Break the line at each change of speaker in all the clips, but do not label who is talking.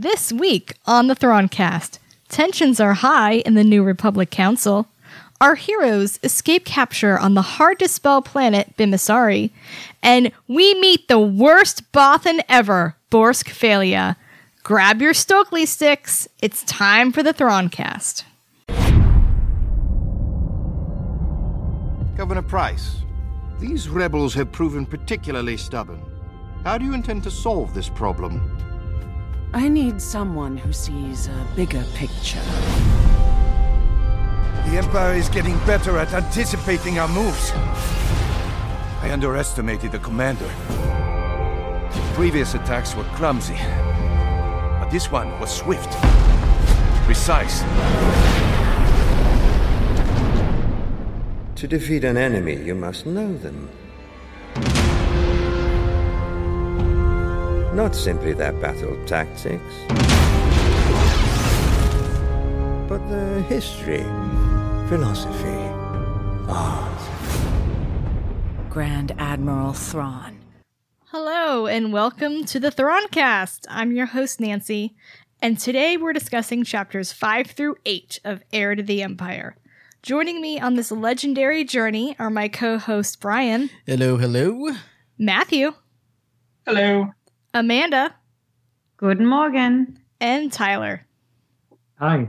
This week on the Thrawncast, tensions are high in the New Republic Council. Our heroes escape capture on the hard to spell planet Bimmisaari, and we meet the worst Bothan ever, Borsk Fey'lya. Grab your Stokhli sticks. It's time for the Thrawncast.
Governor Pryce, these rebels have proven particularly stubborn. How do you intend to solve this problem?
I need someone who sees a bigger picture.
The Empire is getting better at anticipating our moves. I underestimated the commander. Previous attacks were clumsy, but this one was swift, precise.
To defeat an enemy, you must know them. Not simply their battle tactics, but their history, philosophy, art.
Grand Admiral Thrawn.
Hello, and welcome to the Thrawncast. I'm your host, Nancy, and today we're discussing chapters 5 through 8 of Heir to the Empire. Joining me on this legendary journey are my co host, Brian,
Hello, hello.
Matthew,
Hello.
Amanda,
Guten Morgen.
and Tyler.
Hi.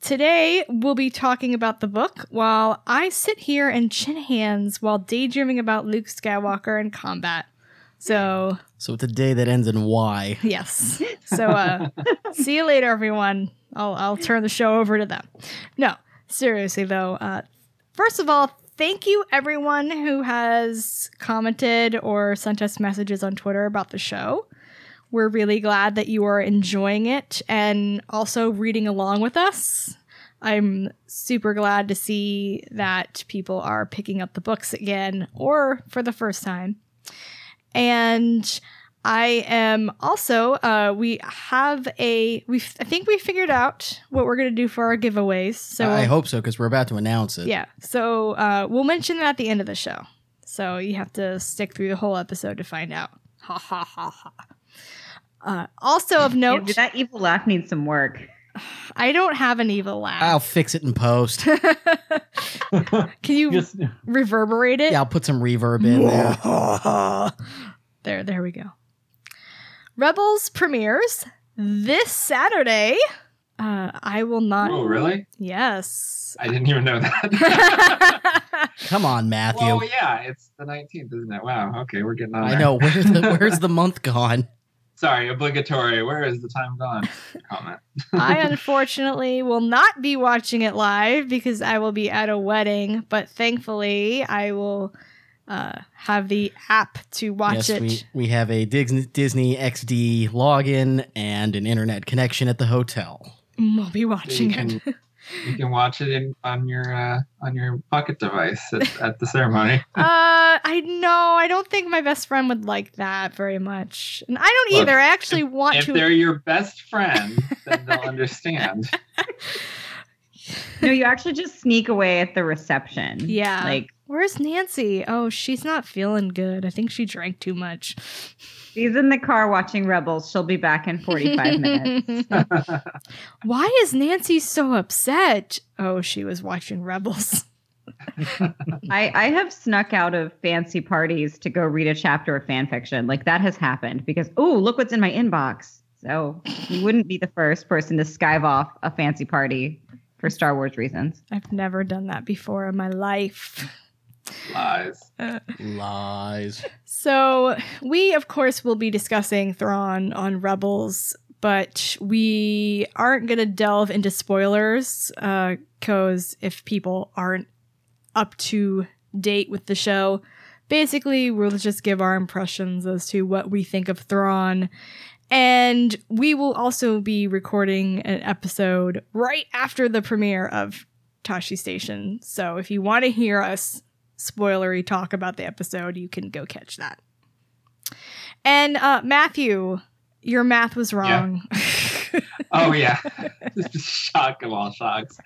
Today, we'll be talking about the book while I sit here and chin hands while daydreaming about Luke Skywalker and combat. So,
So it's a day that ends in Y.
yes. So, uh, see you later, everyone. I'll, I'll turn the show over to them. No, seriously, though, uh, first of all, thank you, everyone who has commented or sent us messages on Twitter about the show. We're really glad that you are enjoying it and also reading along with us. I'm super glad to see that people are picking up the books again or for the first time. And I am also uh we have a we I think we figured out what we're going to do for our giveaways. So
I hope so because we're about to announce it.
yeah. So uh, we'll mention it at the end of the show. So you have to stick through the whole episode to find out. Ha ha ha ha. Uh, also of
Yeah,
note,
that evil laugh needs some work.
I don't have an evil laugh.
I'll fix it in post.
Can you
Just
reverberate it?
yeah, I'll put some reverb in there.
There, there we go. Rebels premieres this Saturday. Uh, I will not.
Oh, really?
Yes.
I didn't even know that.
Come on, Matthew.
oh, yeah. It's the 19th, isn't it? Wow. Okay, we're getting on.
I
there.
know. Where's the Where's the month gone?
Sorry, obligatory. Where is the time gone? Comment.
I unfortunately will not be watching it live because I will be at a wedding, but thankfully I will uh, have the app to watch
yes,
it.
we we have a Disney, Disney XD login and an internet connection at the hotel.
We'll be
you
watching
can,
it.
you can watch it in, on your uh, on your pocket device at, at the ceremony.
Uh, I know. I don't think my best friend would like that very much, and I don't
Look,
either. I actually want
if
to.
If they're your best friend, then they'll understand.
No, you actually just sneak away at the reception.
Yeah.
Like
Where's Nancy? Oh, she's not feeling good. I think she drank too much.
she's in the car watching Rebels. She'll be back in 45 minutes.
Why is Nancy so upset? Oh, she was watching Rebels.
I, I have snuck out of fancy parties to go read a chapter of fan fiction. Like that has happened because oh, look what's in my inbox. So you wouldn't be the first person to skive off a fancy party for Star Wars reasons.
I've never done that before in my life.
Lies.
Lies.
So, we, of course, will be discussing Thrawn on Rebels, but we aren't going to delve into spoilers uh, because if people aren't up to date with the show, basically, we'll just give our impressions as to what we think of Thrawn. And we will also be recording an episode right after the premiere of Tosche Station. So, if you want to hear us spoilery talk about the episode, you can go catch that. And uh, Matthew, your math was wrong.
oh yeah, shock of all shocks.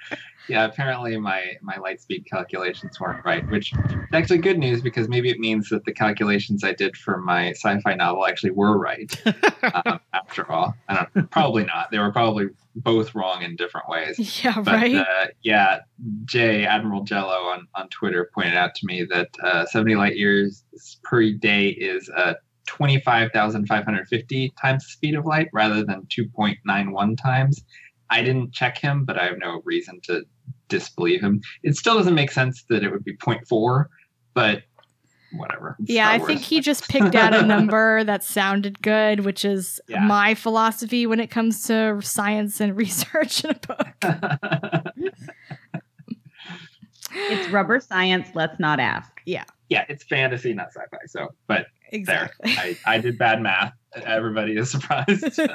Yeah, apparently my my light speed calculations weren't right, which is actually good news because maybe it means that the calculations I did for my sci-fi novel actually were right. um, after all, I don't probably not. They were probably both wrong in different ways.
Yeah,
But
right.
uh, yeah, Jay Admiral Jello on on Twitter pointed out to me that uh, 70 light years per day is uh, 25,550 times the speed of light rather than 2.91 times. I didn't check him, but I have no reason to disbelieve him. It still doesn't make sense that it would be 0.4, but whatever. It's
yeah,
Star
I
Wars.
think he just picked out a number that sounded good, which is
Yeah.
my philosophy when it comes to science and research in a book.
It's rubber science. Let's not ask.
Yeah. Yeah, it's fantasy, not sci-fi. So, but
Exactly.
there, I, I did bad math. Everybody is surprised.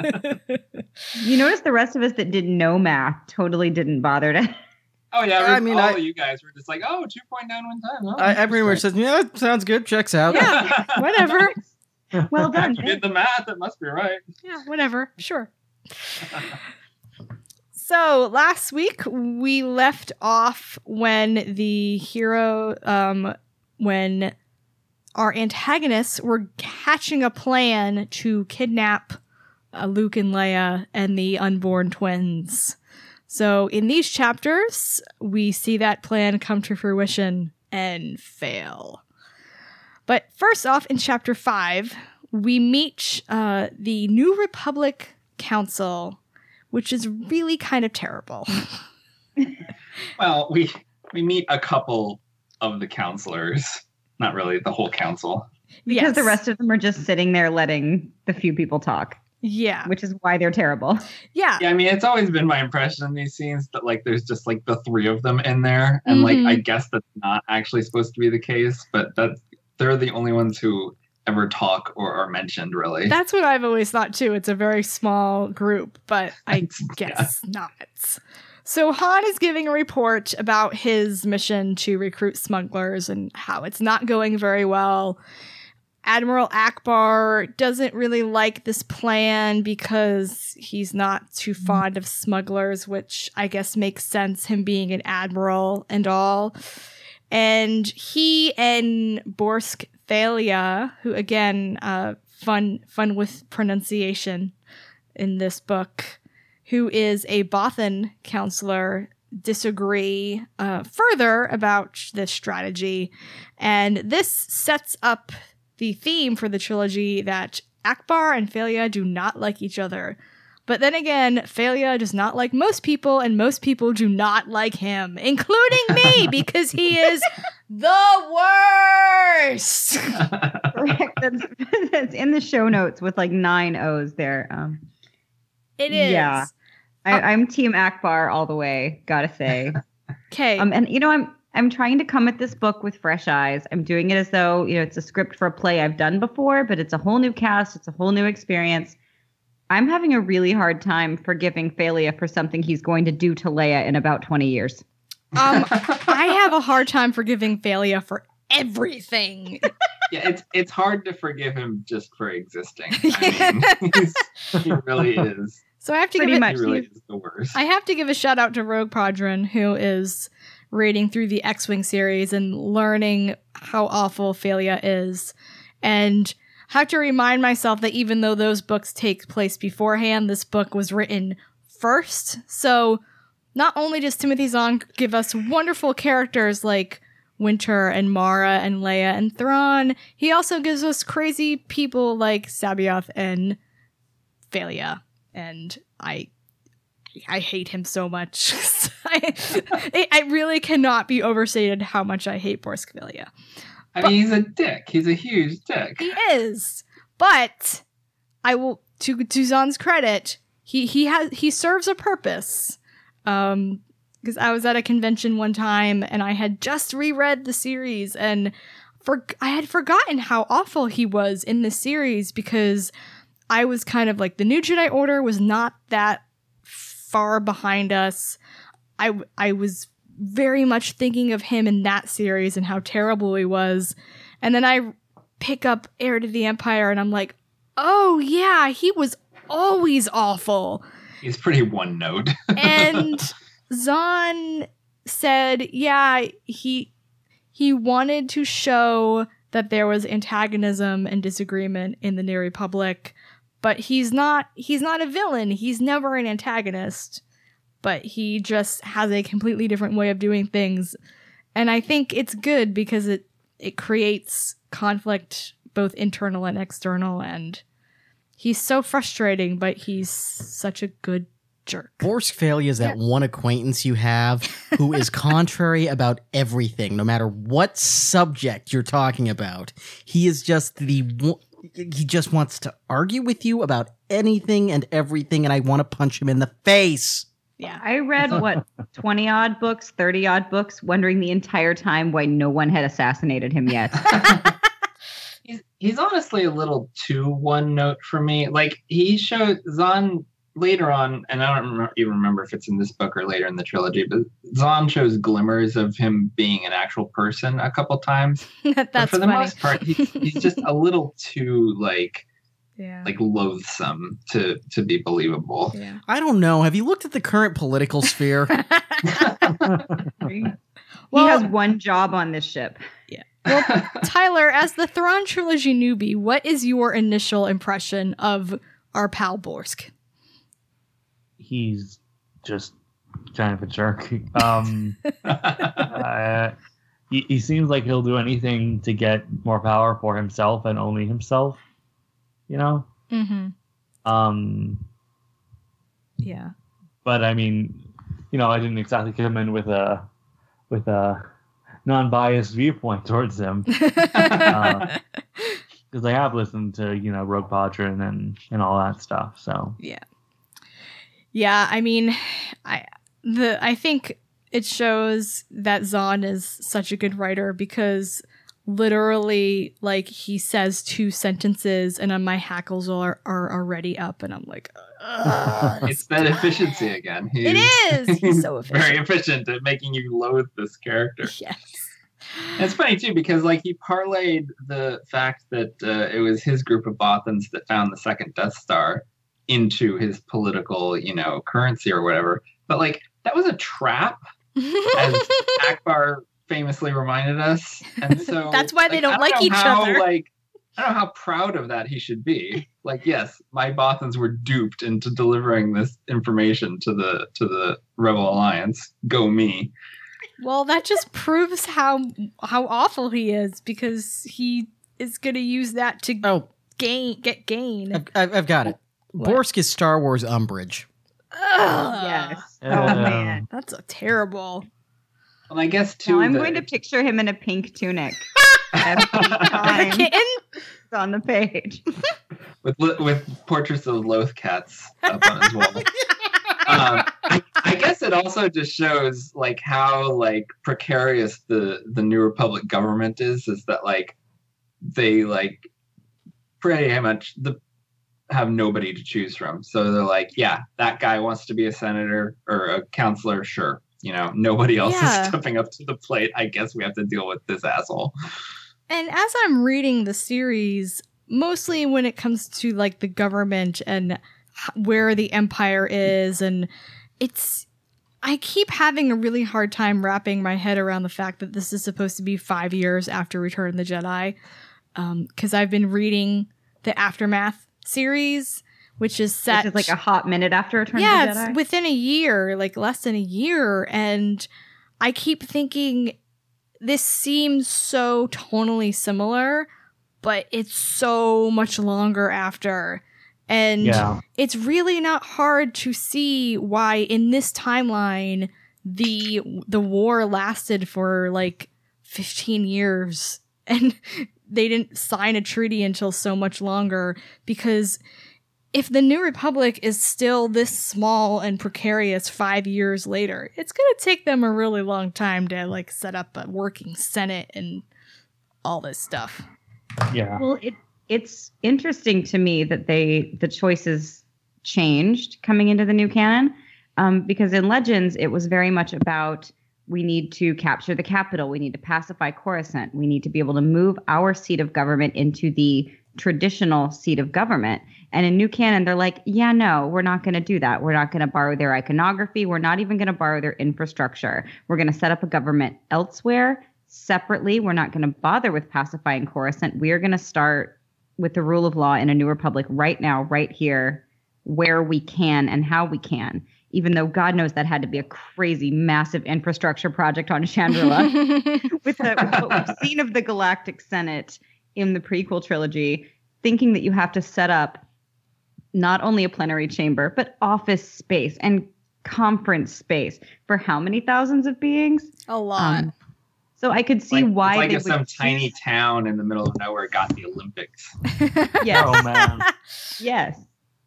You notice the rest of us that didn't know math totally didn't bother to.
Oh yeah,
I
I
mean,
all
I-
of you guys were just like, oh, 2.91 times. Oh,
I, I pretty much yeah, that sounds good. Checks out.
Yeah. Whatever.
Well done.
you did the math. It must be right.
Yeah, whatever. Sure. So last week we left off when the hero, um, when our antagonists were hatching a plan to kidnap uh, Luke and Leia and the unborn twins. So in these chapters, we see that plan come to fruition and fail. But first off, in chapter five, we meet uh, the New Republic Council, which is really kind of terrible.
Well, we we meet a couple of the counselors, not really the whole council.
Because
Yes.
the rest of them are just sitting there letting the few people talk,
yeah,
which is why they're terrible.
yeah,
Yeah, I mean, it's always been my impression in these scenes that like there's just like the three of them in there, and like
Mhm.
I guess that's not actually supposed to be the case, but that they're the only ones who ever talk or are mentioned really.
That's what I've always thought too. It's a very small group, but I
Yeah.
guess not. So Han is giving a report about his mission to recruit smugglers and how it's not going very well. Admiral Ackbar doesn't really like this plan because he's not too fond of smugglers, which I guess makes sense, him being an admiral and all. And he and Borsk Fey'lya, who again, uh, fun fun with pronunciation in this book, who is a Bothan counselor, disagree uh, further about this strategy. And this sets up the theme for the trilogy that Ackbar and Fey'lya do not like each other. But then again, Fey'lya does not like most people, and most people do not like him, including me, because he is the worst.
Correct. That's, that's in the show notes with like nine O's there. Um,
It is.
Yeah. I, I'm Team Ackbar all the way. Gotta say.
Okay.
Um, and you know, I'm I'm trying to come at this book with fresh eyes. I'm doing it as though you know it's a script for a play I've done before, but it's a whole new cast. It's a whole new experience. I'm having a really hard time forgiving Fey'lya for something he's going to do to Leia in about 20 years.
um, I have a hard time forgiving Fey'lya for everything.
yeah, it's it's hard to forgive him just for existing. I mean, he really is.
So I have to
Pretty
give it,
much.
He really is the worst.
I have to give a shout out to Rogue Podron, who is reading through the X-wing series and learning how awful Fey'lya is, and have to remind myself that even though those books take place beforehand, this book was written first. So not only does Timothy Zahn give us wonderful characters like Winter and Mara and Leia and Thrawn, he also gives us crazy people like C'baoth and Fey'lya. And I I hate him so much. I, I really cannot be overstated how much I hate Boris Borsk Fey'lya.
I mean, he's a dick. He's a huge dick.
He is, but I will to to Zahn's credit, he he has he serves a purpose. Um, because I was at a convention one time and I had just reread the series and for I had forgotten how awful he was in the series because I was kind of like the new Jedi Order was not that far behind us. I I was very much thinking of him in that series and how terrible he was. And then I pick up Heir to the Empire and I'm like, "Oh yeah, he was always awful."
He's pretty one note.
and Zahn said, yeah, he he wanted to show that there was antagonism and disagreement in the New Republic, but he's not he's not a villain. He's never an antagonist, but he just has a completely different way of doing things. And I think it's good because it it creates conflict both internal and external and he's so frustrating, but he's such a good jerk.
Borsk Failure is that one acquaintance you have who is contrary about everything, no matter what subject you're talking about. He is just the one. He just wants to argue with you about anything and everything, and I want to punch him in the face.
Yeah.
I read what 20 odd books, 30 odd books, wondering the entire time why no one had assassinated him yet.
he's he's honestly a little too one note for me. Like he showed Zahn later on, and I don't remember, even remember if it's in this book or later in the trilogy, but Zahn shows glimmers of him being an actual person a couple times. but for the
funny.
most part, he's, he's just a little too like
yeah.
like loathsome to to be believable.
yeah.
I don't know. Have you looked at the current political sphere?
he has one job on this ship. Yeah.
Well, Tyler, as the Thrawn trilogy newbie, what is your initial impression of our pal Borsk?
He's just kind of a jerk. Um, uh, he, he seems like he'll do anything to get more power for himself and only himself. You know.
Mm-hmm.
Um,
Yeah.
but I mean, you know, I didn't exactly come in with a with a non-biased viewpoint towards him
Uh,
because I have listened to you know Rogue Podron and and all that stuff. So
yeah. Yeah, I mean, I the I think it shows that Zahn is such a good writer because literally like he says two sentences and then my hackles are are already up and I'm like
it's that efficiency again. He's,
It is. He's so efficient.
very
efficient.
efficient at making you loathe this character.
yes.
And it's funny too because like he parlayed the fact that uh, it was his group of Bothans that found the second Death Star into his political, you know, currency or whatever. But like that was a trap, as Ackbar famously reminded us. And so
That's why they
I
don't like
know
each
how,
other.
Like I don't know how proud of that he should be. Like, yes, my Bothans were duped into delivering this information to the to the Rebel Alliance. Go me.
Well, that just proves how how awful he is because he is going to use that to
oh,
gain get gain.
I've, I've, I've got it.
What?
Borsk is Star Wars Umbridge.
Ugh.
yes. Oh man.
That's a terrible.
And I guess too.
Now I'm
the-
going to picture him in a pink tunic every
A kitten?
it's on the page.
with with portraits of loath cats up on his wall. um, I, I guess it also just shows like how like precarious the the New Republic government is. Is that like they like pretty much the have nobody to choose from. So they're like, yeah, that guy wants to be a senator or a counselor, sure. You know, nobody else
Yeah.
is stepping up to the plate. I guess we have to deal with this asshole.
And as I'm reading the series, mostly when it comes to like the government and where the empire is and it's I keep having a really hard time wrapping my head around the fact that this is supposed to be 5 years after Return of the Jedi. Um cuz I've been reading the Aftermath series which is set
Which is like a hot minute after Return
yeah,
of the Jedi.
it's within a year, like less than a year, and I keep thinking this seems so tonally similar, but it's so much longer after. And
yeah,
it's really not hard to see why in this timeline the the war lasted for like 15 years and they didn't sign a treaty until so much longer because if the new republic is still this small and precarious 5 years later it's going to take them a really long time to like set up a working senate and all this stuff
yeah.
Well, it it's interesting to me that they the choices changed coming into the new canon, um, because in Legends it was very much about we need to capture the capital, we need to pacify Coruscant, we need to be able to move our seat of government into the traditional seat of government. And in New Canon, they're like, yeah, no, we're not going to do that. We're not going to borrow their iconography. We're not even going to borrow their infrastructure. We're going to set up a government elsewhere separately. We're not going to bother with pacifying Coruscant. We are going to start with the rule of law in a new republic right now, right here, where we can and how we can. Even though God knows that had to be a crazy, massive infrastructure project on Chandrila. with, the, with what we've seen of the Galactic Senate in the prequel trilogy, thinking that you have to set up not only a plenary chamber, but office space and conference space for how many thousands of beings?
A lot.
Um, so I could see
like,
why
it's like
they
if
would
some
choose-
tiny town in the middle of nowhere got the Olympics.
Yes.
Oh man.
Yes.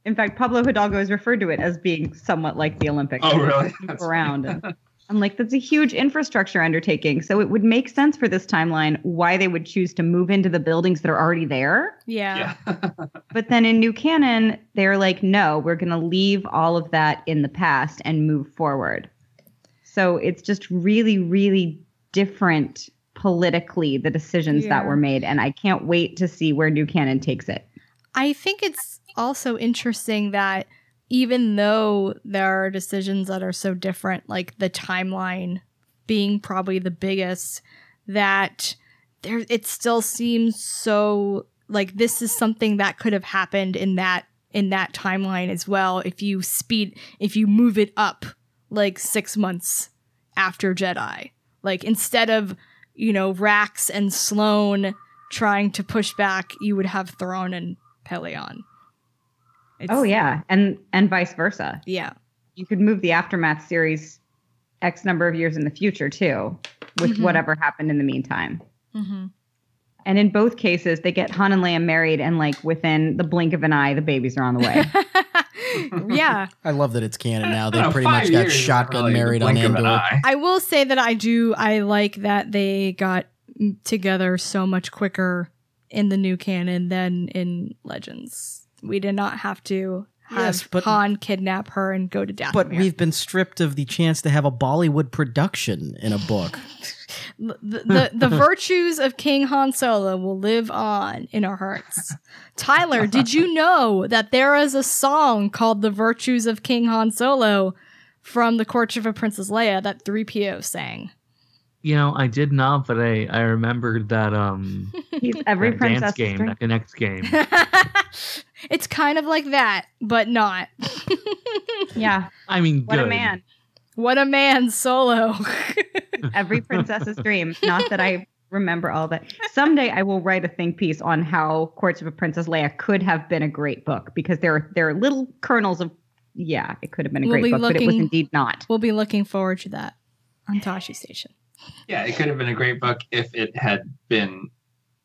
In fact, Pablo Hidalgo has referred to it as being somewhat like the Olympics.
Oh, really? That's
around. and I'm like, that's a huge infrastructure undertaking. So it would make sense for this timeline why they would choose to move into the buildings that are already there.
yeah.
Yeah.
But then in New Canon, they're like, no, we're going to leave all of that in the past and move forward. So it's just really, really different politically, the decisions that were made. And I can't wait to see where New Canon takes it.
I think it's also interesting that even though there are decisions that are so different, like the timeline being probably the biggest, that there it still seems so like this is something that could have happened in that in that timeline as well if you speed if you move it up like six months after Jedi. Like instead of, you know, Rax and Sloane trying to push back, you would have Thrawn and Pellaeon. It's-
Oh yeah, and and vice versa.
Yeah.
You could move the aftermath series X number of years in the future too, with
Mhm.
whatever happened in the meantime.
hmm
And in both cases, they get Han and Leia married, and like within the blink of an eye, the babies are on the way.
yeah.
I love that it's canon now. They
No,
pretty much got shotgun married on
blink of an
Endor.
I will say that I do I like that they got together so much quicker in the new canon than in Legends. We did not have to have
Yes, but-
Han kidnap her and go to Dathomir.
But we've been stripped of the chance to have a Bollywood production in a book.
the, the, the virtues of King Han Solo will live on in our hearts. Tyler, did you know that there is a song called The Virtues of King Han Solo from The Courtship of Princess Leia that 3PO sang?
You know, I did not, but I I remembered that um
He's every
that
princess
dance game, that connects game.
It's kind of like that, but not.
Yeah,
I mean,
what
good.
a man!
what a man, Solo.
Every princess's dream. Not that I remember all that. Someday I will write a think piece on how Courtship of a Princess Leia could have been a great book because there are there are little kernels of yeah, it could have been a
We'll
great
be
book, but it was indeed not.
we'll be looking forward to that on Tosche Station.
Yeah, it could have been a great book if it had been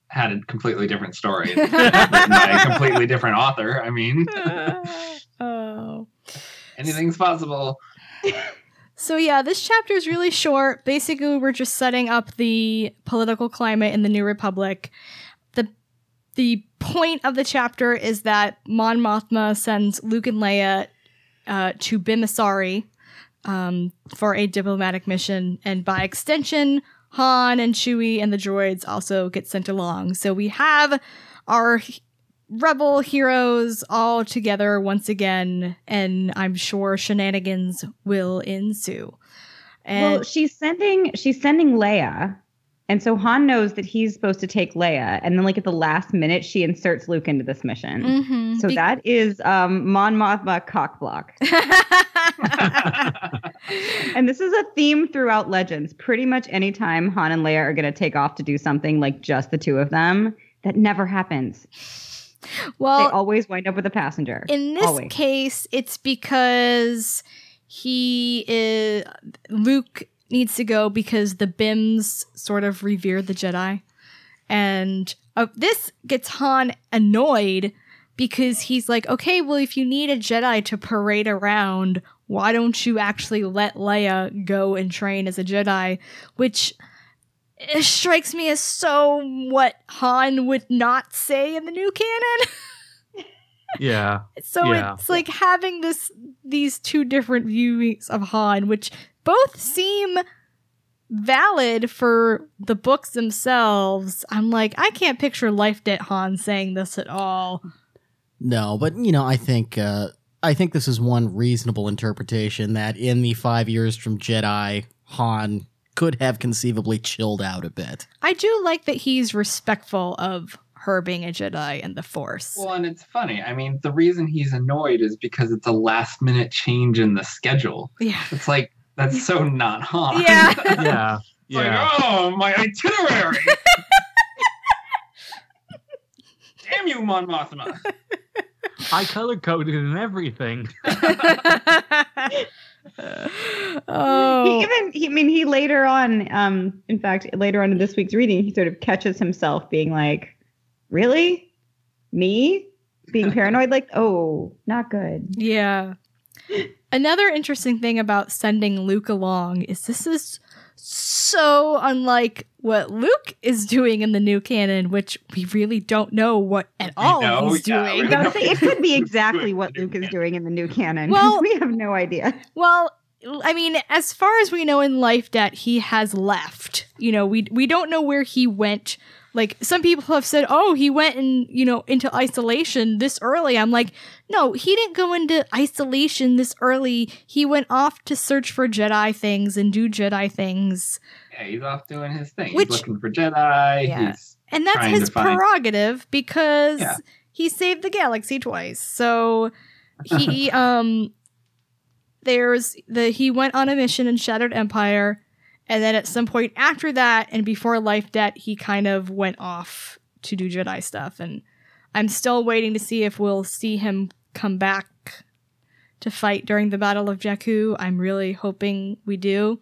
had a completely different story written by a completely different author. I mean,
oh.
anything's possible.
So yeah, this chapter is really short. Basically, we're just setting up the political climate in the New Republic. the The point of the chapter is that Mon Mothma sends Luke and Leia uh, to Bimmisaari um, for a diplomatic mission, and by extension, Han and Chewie and the droids also get sent along. So we have our rebel heroes all together once again, and I'm sure shenanigans will ensue. And
well, she's sending she's sending Leia, and so Han knows that he's supposed to take Leia, and then like at the last minute, she inserts Luke into this mission.
Mhm.
So
Be-
that is um, Mon Mothma cockblock. And this is a theme throughout Legends. Pretty much anytime Han and Leia are going to take off to do something like just the two of them, that never happens.
Well, they
always wind up with a passenger.
in this
always.
case, it's because he is Luke needs to go because the Bimms sort of revere the Jedi, and uh, this gets Han annoyed because he's like, okay, well, if you need a Jedi to parade around, why don't you actually let Leia go and train as a Jedi? Which strikes me as so what Han would not say in the new canon.
Yeah.
So
Yeah.
it's like having this these two different views of Han, which both seem valid for the books themselves, I'm like, I can't picture Life Debt Han saying this at all.
No, but you know, I think uh, I think this is one reasonable interpretation that in the five years from Jedi, Han could have conceivably chilled out a bit.
I do like that he's respectful of her being a Jedi and the Force.
Well, and it's funny. I mean, the reason he's annoyed is because it's a last minute change in the schedule.
yeah.
It's like that's so not Han.
Yeah.
Yeah.
It's
Yeah.
like, oh, my itinerary. Damn you, Mon Mothma.
I color coded and everything.
oh.
He even, he, I mean, he later on, um, in fact, later on in this week's reading, he sort of catches himself being like, "Really, me being paranoid? Like, oh, not good."
Yeah. Another interesting thing about sending Luke along is this is so unlike what Luke is doing in the new canon, which we really don't know what at all
know,
he's
yeah,
doing.
we
I was it could be exactly what Luke is doing in the new canon.
Well-
Well, we have no idea.
Well, I mean, as far as we know in Life Debt, he has left. You know, we we don't know where he went. Like some people have said, "Oh, he went and you know, into isolation this early." I'm like, "No, he didn't go into isolation this early. He went off to search for Jedi things and do Jedi things."
Yeah, he's off doing his thing.
Which-
he's looking for Jedi.
Yeah.
He's
And that's his
to find-
prerogative because
Yeah.
he saved the galaxy twice. So he um there's the he went on a mission in Shattered Empire and then at some point after that and before Life Debt he kind of went off to do Jedi stuff and I'm still waiting to see if we'll see him come back to fight during the Battle of Jakku. I'm really hoping we do.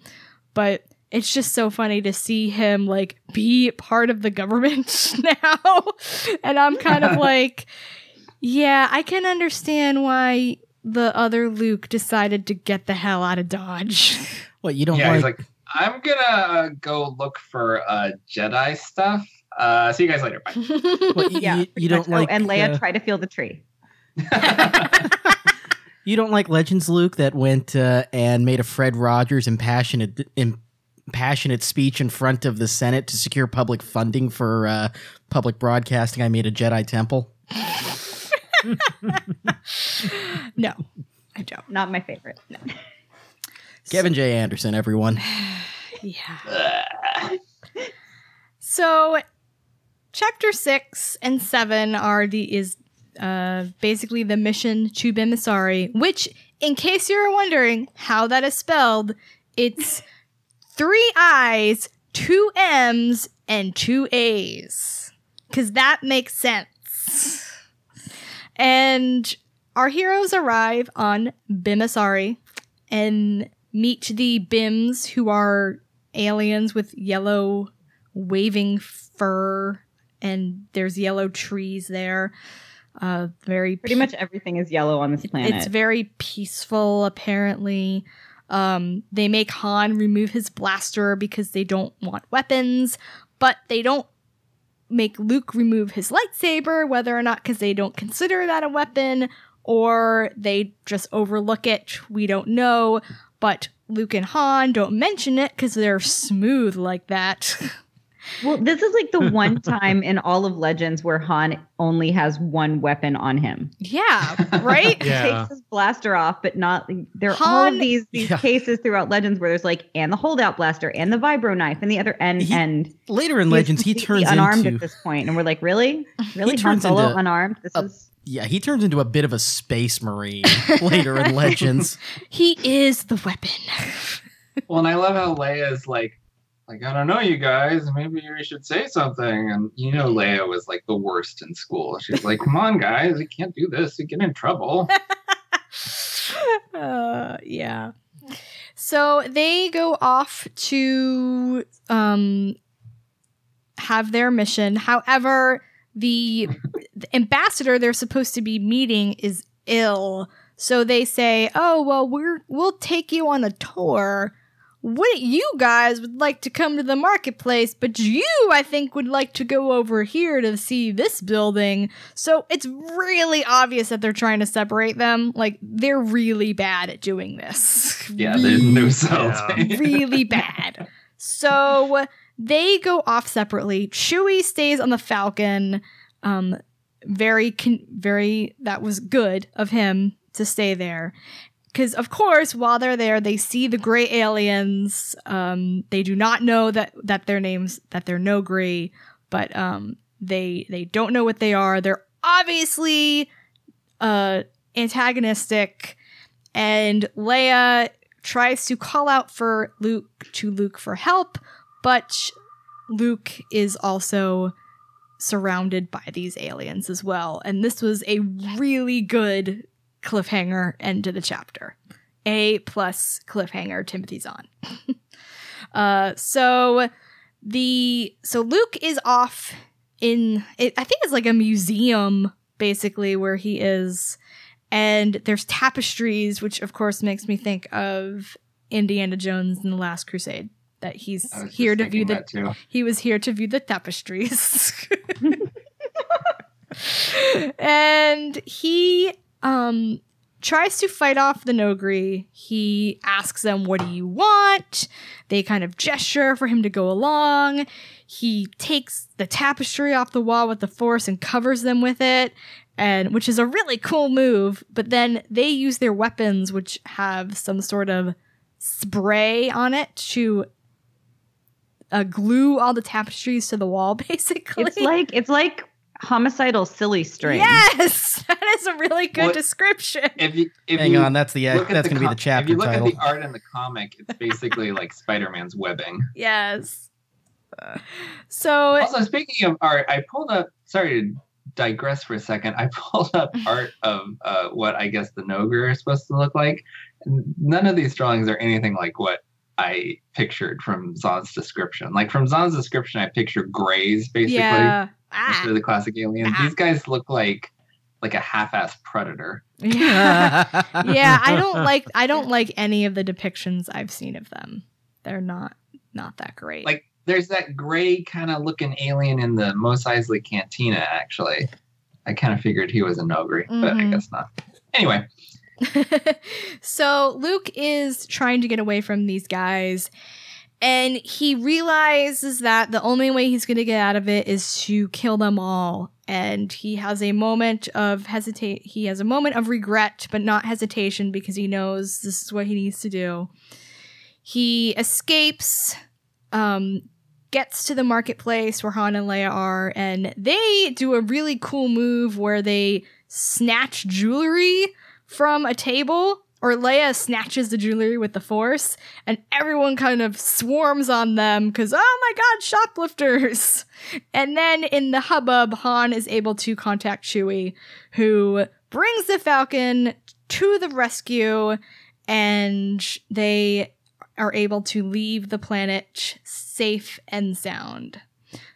But it's just so funny to see him like be part of the government now. and I'm kind of like, yeah, I can understand why the other Luke decided to get the hell out of Dodge.
What you don't
yeah,
like?
he's like, I'm gonna uh, go look for uh, Jedi stuff. Uh, see you guys later. Bye.
what, you,
Yeah,
you, you don't
Oh,
like?
and Leia
uh,
tried to feel the tree.
you don't like Legends, Luke, that went uh, and made a Fred Rogers impassionate, impassionate speech in front of the Senate to secure public funding for uh, public broadcasting. I made a Jedi temple.
no, I don't.
Not my favorite. No.
Kevin J. Anderson, everyone.
Yeah. So, chapter six and seven are the is uh basically the mission to Bimmisaari, which, in case you're wondering how that is spelled, it's three I's, two M's, and two A's, because that makes sense. And our heroes arrive on Bimmisaari and meet the Bimms, who are aliens with yellow waving fur, and there's yellow trees there. Uh, very
Pretty much everything is yellow on this planet.
it's very peaceful, apparently. Um, they make Han remove his blaster because they don't want weapons, but they don't make Luke remove his lightsaber, whether or not because they don't consider that a weapon or they just overlook it. We don't know. But Luke and Han don't mention it because they're smooth like that.
well, this is like the one time in all of Legends where Han only has one weapon on him.
yeah, right?
Yeah.
Takes his blaster off, but not. There are all
Han-
of these these
Yeah.
cases throughout Legends where there's like and the holdout blaster and the vibro knife and the other end
He-
and
Later in Legends, he turns
unarmed
into
at this point, and we're like, really, really, Han
turns
Solo
into
unarmed. This
a-
is
yeah, he turns into a bit of a space marine later in Legends.
He is the weapon.
well, and I love how Leia's like, like I don't know, you guys. Maybe you should say something. And you know, Leia was like the worst in school. She's like, "Come on, guys, you can't do this. You get in trouble."
uh, yeah. So they go off to um have their mission. However, the, the ambassador they're supposed to be meeting is ill. So they say, "Oh, well, we're we'll take you on a tour. What you guys would like to come to the marketplace, but you, I think, would like to go over here to see this building." So it's really obvious that they're trying to separate them. Like they're really bad at doing this.
Yeah, there's no
Yeah.
subtlety.
really bad. So they go off separately. Chewie stays on the Falcon. Um, very, con- very. That was good of him to stay there, because of course, while they're there, they see the gray aliens. Um, they do not know that that their names that they're no gray but um, they they don't know what they are. They're obviously uh antagonistic, and Leia tries to call out for Luke to Luke for help, but Luke is also surrounded by these aliens as well. And this was a really good cliffhanger end to the chapter. A plus cliffhanger Timothy's on. uh so the so Luke is off in it, I think it's like a museum basically where he is and there's tapestries which of course makes me think of Indiana Jones and the Last Crusade that he's
I was just
here to view the he was here to view the tapestries. and he um tries to fight off the Noghri. He asks them, "What do you want?" They kind of gesture for him to go along. He takes the tapestry off the wall with the force and covers them with it, and which is a really cool move. But then they use their weapons, which have some sort of spray on it to uh, glue all the tapestries to the wall. Basically,
It's like it's like homicidal silly string.
yes, that is a really good
What-
description.
If you if
Hang
you
on, that's the
look at
that's going to be the chapter
If you look
title.
at the art in the comic, it's basically like Spider-Man's webbing.
Yes. So
Also, speaking of art, I pulled up. Sorry to digress for a second. I pulled up art of uh, what I guess the Noghri is supposed to look like. None of these drawings are anything like what I pictured from Zahn's description. Like from Zahn's description, I pictured grays basically.
yeah,
Most
ah,
of the classic aliens.
Ah.
These guys look like like a half-ass predator.
yeah, yeah. I don't like I don't like any of the depictions I've seen of them. They're not not that great.
Like there's that gray kind of looking alien in the Mos Eisley Cantina. Actually, I kind of figured he was a Noghri, but I
Mhm.
guess not. Anyway,
so Luke is trying to get away from these guys and he realizes that the only way he's going to get out of it is to kill them all. And he has a moment of hesitate he has a moment of regret but not hesitation because he knows this is what he needs to do. He escapes um gets to the marketplace where Han and Leia are and they do a really cool move where they snatch jewelry from a table, or Leia snatches the jewelry with the Force, and everyone kind of swarms on them because, oh my god, shoplifters! And then in the hubbub, Han is able to contact Chewie, who brings the Falcon to the rescue, and they are able to leave the planet safe and sound.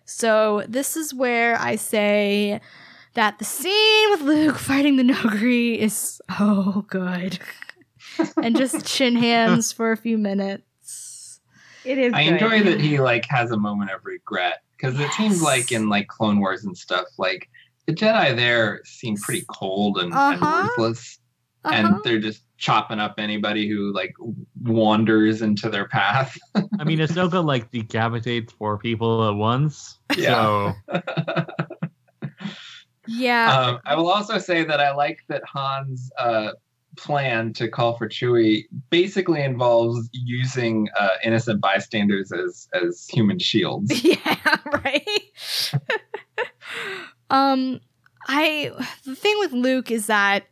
So, this is where I say that the scene with Luke fighting the Noghri is so good. and just chin hands for a few minutes.
It is.
I
good.
enjoy that he like has a moment of regret because it seems like in like Clone Wars and stuff, like the Jedi there seem pretty cold and, and
Uh-huh.
ruthless,
Uh-huh.
and they're just chopping up anybody who like wanders into their path.
I mean, Ahsoka like decapitates four people at once.
Yeah.
So
yeah.
um, I will also say that I like that Han's uh, plan to call for Chewie basically involves using uh, innocent bystanders as as human shields.
yeah, right? um I the thing with Luke is that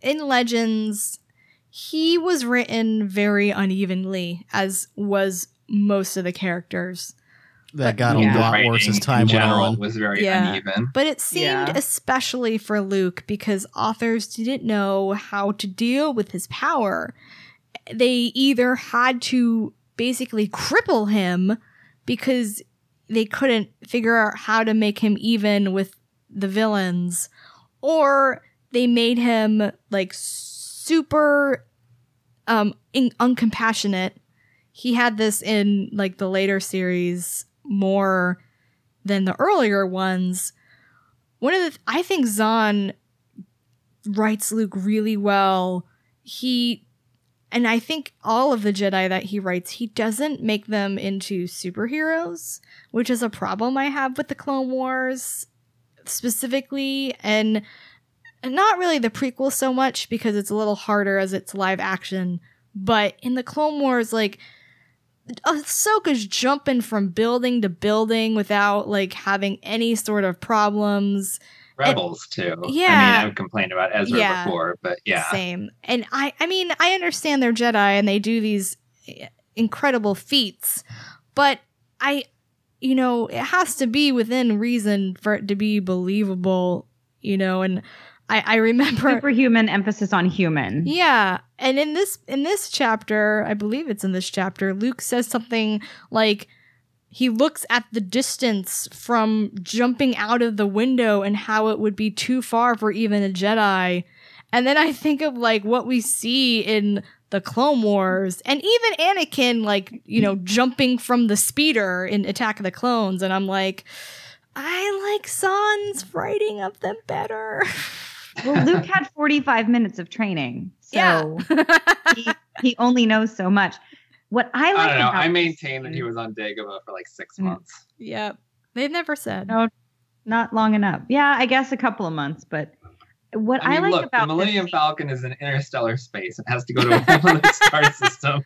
in Legends he was written very unevenly as was most of the characters.
That got
Yeah.
a lot worse as
in
time went
general
on.
was very
Yeah.
uneven.
But it seemed
Yeah.
especially for Luke because authors didn't know how to deal with his power. They either had to basically cripple him because they couldn't figure out how to make him even with the villains, or they made him like super um in- uncompassionate. He had this in like the later series more than the earlier ones. One of the I think Zahn writes Luke really well. He and I think all of the Jedi that he writes, he doesn't make them into superheroes, which is a problem I have with the Clone Wars specifically, and not really the prequel so much because it's a little harder as it's live action. But in the Clone Wars, like Ahsoka's jumping from building to building without like having any sort of problems.
Rebels too.
Yeah.
I mean, I've complained about Ezra
Yeah.
before, but yeah.
Same. And I I mean, I understand they're Jedi and they do these eh, incredible feats, but I you know, it has to be within reason for it to be believable, you know, and I I remember
Superhuman emphasis on human.
yeah, and in this in this chapter, I believe it's in this chapter, Luke says something like he looks at the distance from jumping out of the window and how it would be too far for even a Jedi. And then I think of like what we see in the Clone Wars and even Anakin like, you know, jumping from the speeder in Attack of the Clones and I'm like I like Zahn's writing of them better.
Well, Luke had 45 minutes of training. So
Yeah.
he, he only knows so much. What I like
I don't know.
about
I maintain that he was on Dagobah for like six
Mm.
months.
Yep. They've never said.
No, not long enough. Yeah, I guess a couple of months, but what
I
I, like
look,
about
the Millennium
scene-
Falcon is an interstellar space. It has to go to a whole other star system.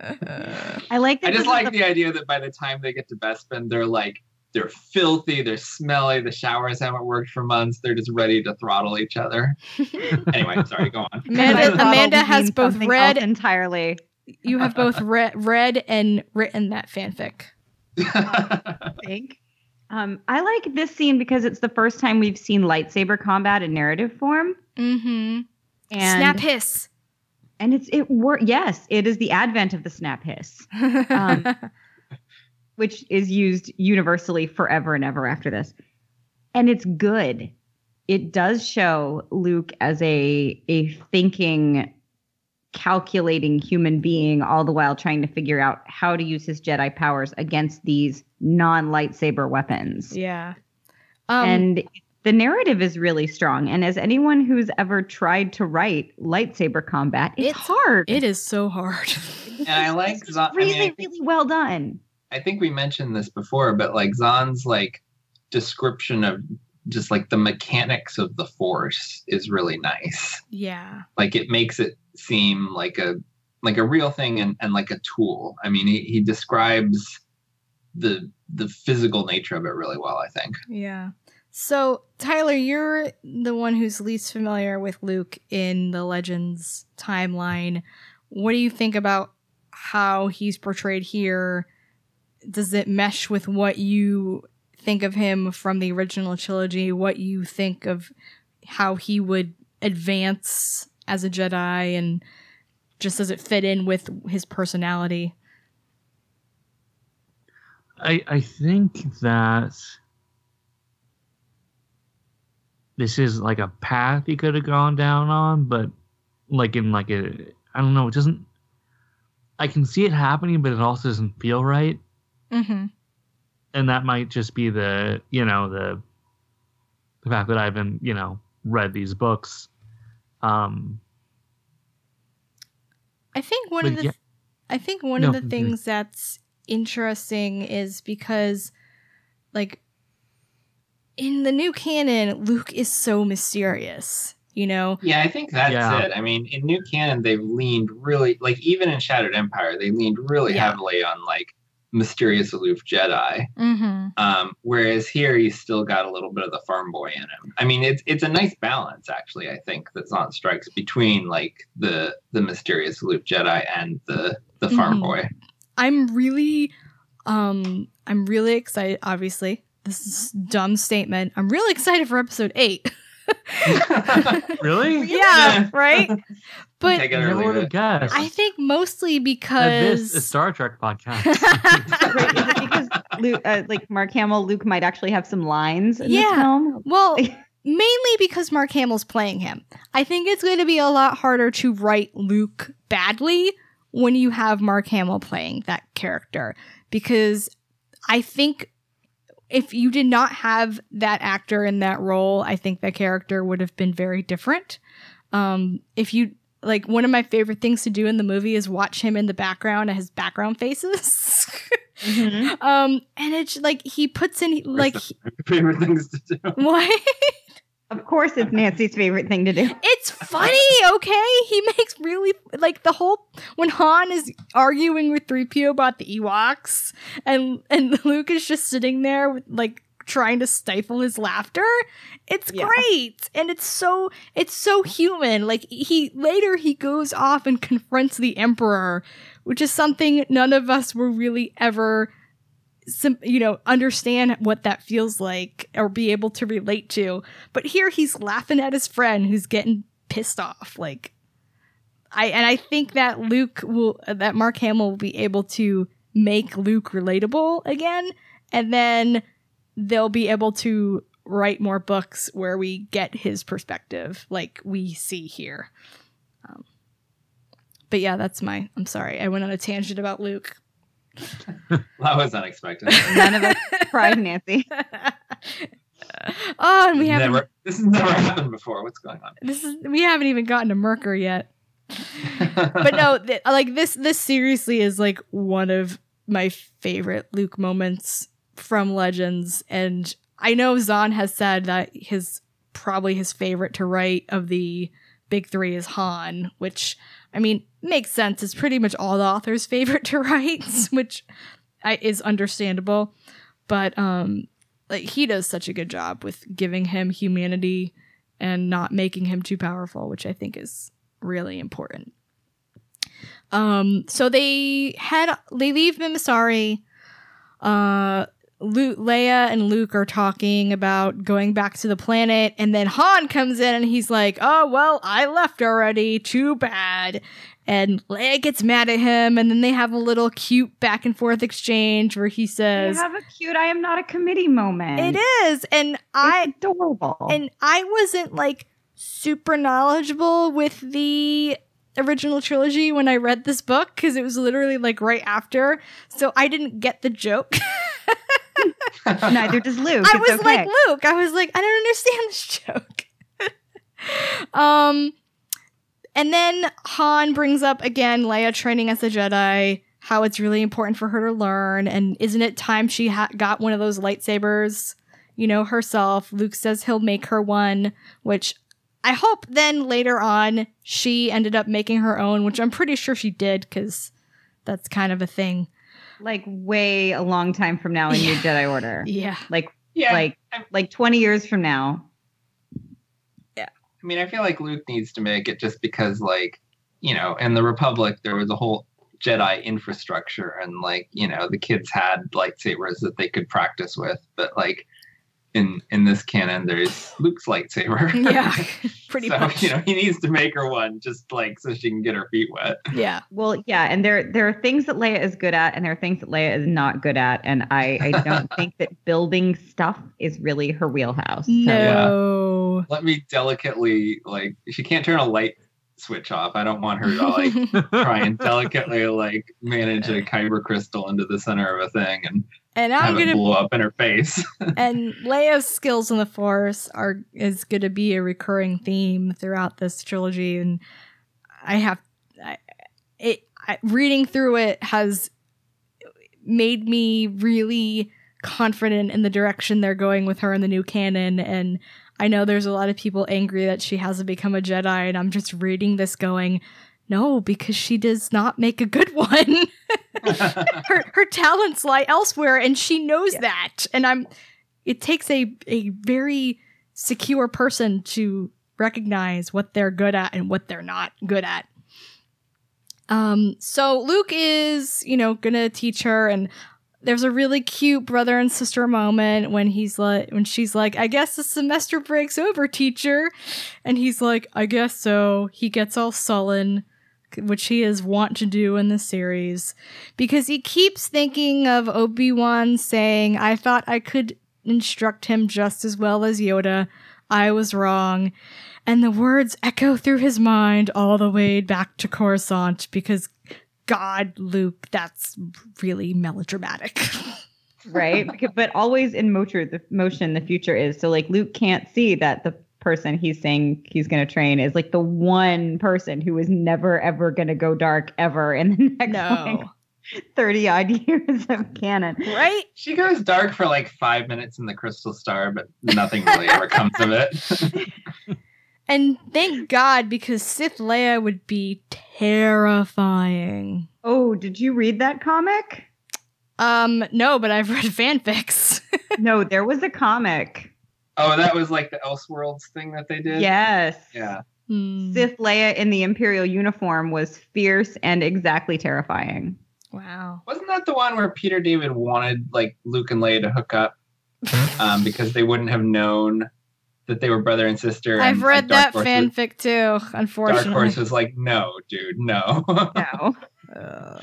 I like that
I just like
the-
the idea that by the time they get to Bespin, they're like they're filthy, they're smelly, the showers haven't worked for months, they're just ready to throttle each other. anyway, sorry, go on.
Amanda, Amanda has both read
entirely.
you have both re- read and written that fanfic.
I think. Um, I like this scene because it's the first time we've seen lightsaber combat in narrative form,
Mm-hmm.
and
Snap hiss.
and it's it wor- Yes, it is the advent of the snap hiss, Um, which is used universally forever and ever after this, and it's good. It does show Luke as a a thinking, calculating human being, all the while trying to figure out how to use his Jedi powers against these non lightsaber weapons.
yeah. Um,
and the narrative is really strong. And as anyone who's ever tried to write lightsaber combat, it's,
It's-
hard.
it is so hard.
and I like
It's
Zon- I
really,
mean, I think,
really well done.
I think we mentioned this before, but like Zahn's like description of just like the mechanics of the force is really nice.
yeah.
Like it makes it seem like a like a real thing and, and like a tool. I mean, he, he describes the the physical nature of it really well, I think.
Yeah. So, Tyler, you're the one who's least familiar with Luke in the Legends timeline. What do you think about how he's portrayed here? Does it mesh with what you think of him from the original trilogy? What you think of how he would advance as a Jedi and just does it fit in with his personality?
I I think that this is like a path he could have gone down on, but like in like a I don't know, it doesn't I can see it happening, but it also doesn't feel right.
Mm-hmm.
And that might just be the you know, the the fact that I haven't, you know, read these books. Um
I think one of the
yeah-
I think one
No,
of the things that's interesting is because like in the new canon Luke is so mysterious, you know.
Yeah, I think that's
Yeah.
it. I mean, in New Canon, they've leaned really, like, even in Shattered Empire, they leaned really
Yeah.
heavily on, like, mysterious aloof Jedi.
Mhm.
Um, whereas here, he's still got a little bit of the farm boy in him. I mean, it's it's a nice balance, actually. I think that Zahn strikes between like the the mysterious aloof Jedi and the the farm
Mhm.
boy.
I'm really um I'm really excited obviously. This is a dumb statement. I'm really excited for episode 8.
really?
yeah, right? But
Take it
I
or
never would have guessed.
I think mostly
that
because
this is Star Trek podcast.
Right, is it because Luke, uh, like Mark Hamill, Luke might actually have some lines in
Yeah.
this film?
Well, mainly because Mark Hamill's playing him. I think it's going to be a lot harder to write Luke badly when you have Mark Hamill playing that character because I think if you did not have that actor in that role, I think the character would have been very different. Um, if you like one of my favorite things to do in the movie is watch him in the background at his background faces.
Mhm.
um, and it's like he puts in like he-
Favorite things to do.
what?
Of course, it's Nancy's favorite thing to do.
It's funny, okay? He makes really like the whole when Han is arguing with 3PO about the Ewoks and and Luke is just sitting there with like trying to stifle his laughter. It's
Yeah.
great. And it's so it's so human. Like he later he goes off and confronts the emperor, which is something none of us were really ever you know understand what that feels like or be able to relate to but here he's laughing at his friend who's getting pissed off like i and i think that luke will that mark hamill will be able to make luke relatable again and then they'll be able to write more books where we get his perspective like we see here um, but yeah that's my i'm sorry i went on a tangent about luke
That was unexpected.
None of us cried, Nancy.
oh, and we haven't.
never, this has never happened before. What's going on?
This is we haven't even gotten to Merker yet. But no, th- like this. This seriously is like one of my favorite Luke moments from Legends, and I know Zahn has said that his probably his favorite to write of the big three is Han, which I mean makes sense. It's pretty much all the author's favorite to write, which I, is understandable. But um, like he does such a good job with giving him humanity and not making him too powerful, which I think is really important. Um, so they head, they leave Bimmisaari. Uh, Luke, Leia and Luke are talking about going back to the planet, and then Han comes in and he's like, "Oh well, I left already. Too bad." And Leia gets mad at him, and then they have a little cute back and forth exchange where he
You
says,
have a cute I am not a committee moment.
"It is," and I
adorable.
and I wasn't like super knowledgeable with the original trilogy when I read this book because it was literally like right after, so I didn't get the joke.
Neither does Luke.
I
It's
was
okay.
like Luke. I was like, I don't understand this joke. um, and then Han brings up again Leia training as a Jedi, how it's really important for her to learn, and isn't it time she ha- got one of those lightsabers, you know, herself? Luke says he'll make her one, which I hope then later on she ended up making her own, which I'm pretty sure she did because that's kind of a thing.
Like way a long time from now in New Jedi Order.
Yeah.
Like
Yeah.
like like 20 years from now. Yeah.
I mean, I feel like Luke needs to make it just because, like, you know, in the Republic, there was a whole Jedi infrastructure, and, like, you know, the kids had lightsabers that they could practice with. But, like, in in this canon, there's Luke's lightsaber.
Yeah, pretty
so,
much.
you know, he needs to make her one just, like, so she can get her feet wet.
Yeah.
Well, yeah, and there there are things that Leia is good at and there are things that Leia is not good at and I I don't think that building stuff is really her wheelhouse. So-
No.
Let me delicately, like, she can't turn a light switch off. I don't want her to, like, try and delicately, like, manage a kyber crystal into the center of a thing and
and I'm
have it
gonna
blow up in her face.
and Leia's skills in the Force are is going to be a recurring theme throughout this trilogy, and I have I, it I, reading through it has made me really confident in the direction they're going with her in the new canon and I know there's a lot of people angry that she hasn't become a Jedi and I'm just reading this going no because she does not make a good one. Her her talents lie elsewhere and she knows that. And i'm it takes a a very secure person to recognize what they're good at and what they're not good at. Um so luke is you know gonna teach her and there's a really cute brother and sister moment when he's like when she's like i guess the semester break's over teacher and he's like i guess so he gets all sullen which he is wont to do in the series because he keeps thinking of Obi-Wan saying, I thought I could instruct him just as well as Yoda. I was wrong. And the words echo through his mind all the way back to Coruscant because God, Luke, that's really melodramatic.
right? But always in motion the motion the future is. So like Luke can't see that the person he's saying he's going to train is like the one person who is never ever going to go dark ever in the next like, 30 odd years of canon.
Right?
She goes dark for like five minutes in the Crystal Star, but nothing really ever comes of it.
And thank God because Sith Leia would be terrifying.
Oh, did you read that comic?
Um, no, but I've read fanfics.
no, there was a comic.
oh, that was like the Elseworlds thing that they did.
Yes.
Yeah.
Hmm.
Sith Leia in the Imperial uniform was fierce and exactly terrifying.
Wow.
Wasn't that the one where Peter David wanted like Luke and Leia to hook up um, because they wouldn't have known that they were brother and sister?
I've
and,
read
like,
that
Horse
fanfic too,
Was, Dark. Horse was like, no, dude, no.
No.
Uh,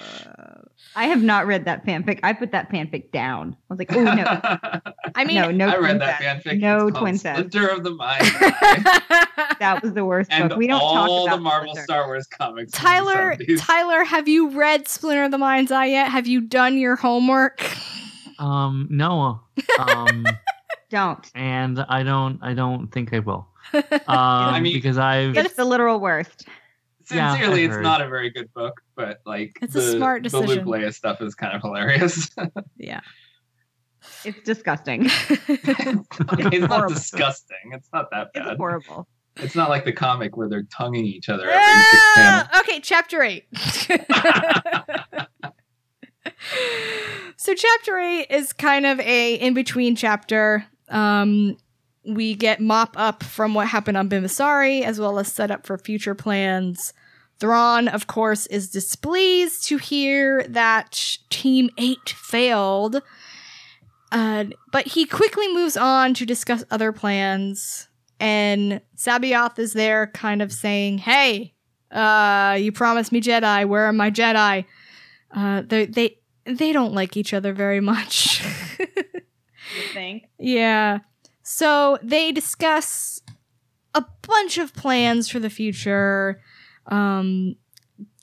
I have not read that fanfic. I put that fanfic down. I was like, oh no.
I mean,
no, no
I read that
cest.
fanfic.
No
It's
twin cest.
Splinter of the Mind.
That was the worst
and
book. We don't talk
all
about
the Marvel
Splinter.
Star Wars comics.
Tyler, Tyler, have you read Splinter of the Mind's Eye yet? Have you done your homework?
Um, no. Um,
Don't.
and I don't. I don't think I will. Um,
mean-
because I've.
It's the literal worst.
Sincerely,
I've
it's not a very good book, but like
It's a
smart
smart
the Luke
decision.
Leia stuff is kind of hilarious.
Yeah.
It's disgusting.
it's not
horrible.
disgusting. It's not that
It's
bad.
horrible.
It's not like the comic where they're tonguing each other every six panels.
Ah, okay, chapter eight. so chapter eight is kind of a in between chapter. Um, we get mop up from what happened on Bimmisaari, as well as set up for future plans. Thrawn, of course, is displeased to hear that Team Eight failed. Uh, but he quickly moves on to discuss other plans. And C'baoth is there, kind of saying, Hey, uh, you promised me Jedi. Where are my Jedi? Uh, they they they don't like each other very much.
Think?
yeah. So they discuss a bunch of plans for the future. Um,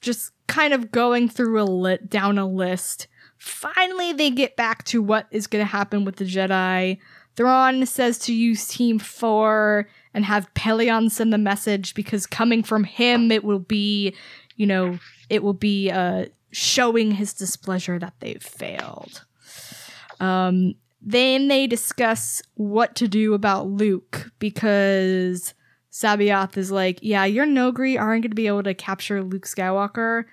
just kind of going through a lit down a list. Finally, they get back to what is going to happen with the Jedi. Thrawn says to use Team 4 and have Pellaeon send the message because coming from him, it will be, you know, it will be uh, showing his displeasure that they've failed. Um, then they discuss what to do about Luke because C'baoth is like, yeah, your Noghri aren't going to be able to capture Luke Skywalker.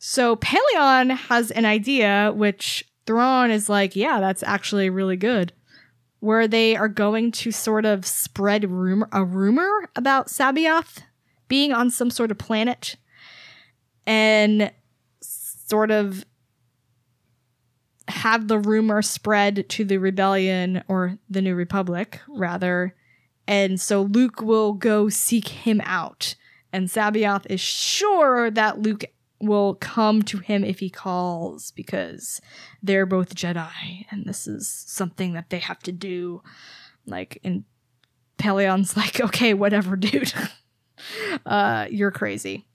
So Pellaeon has an idea, which Thrawn is like, yeah, that's actually really good, where they are going to sort of spread rumor a rumor about C'baoth being on some sort of planet and sort of have the rumor spread to the rebellion or the new republic rather. And so luke will go seek him out. And C'baoth is sure that luke will come to him if he calls because they're both jedi and this is something that they have to do. Like and Pellaeon's like okay whatever dude. Uh you're crazy.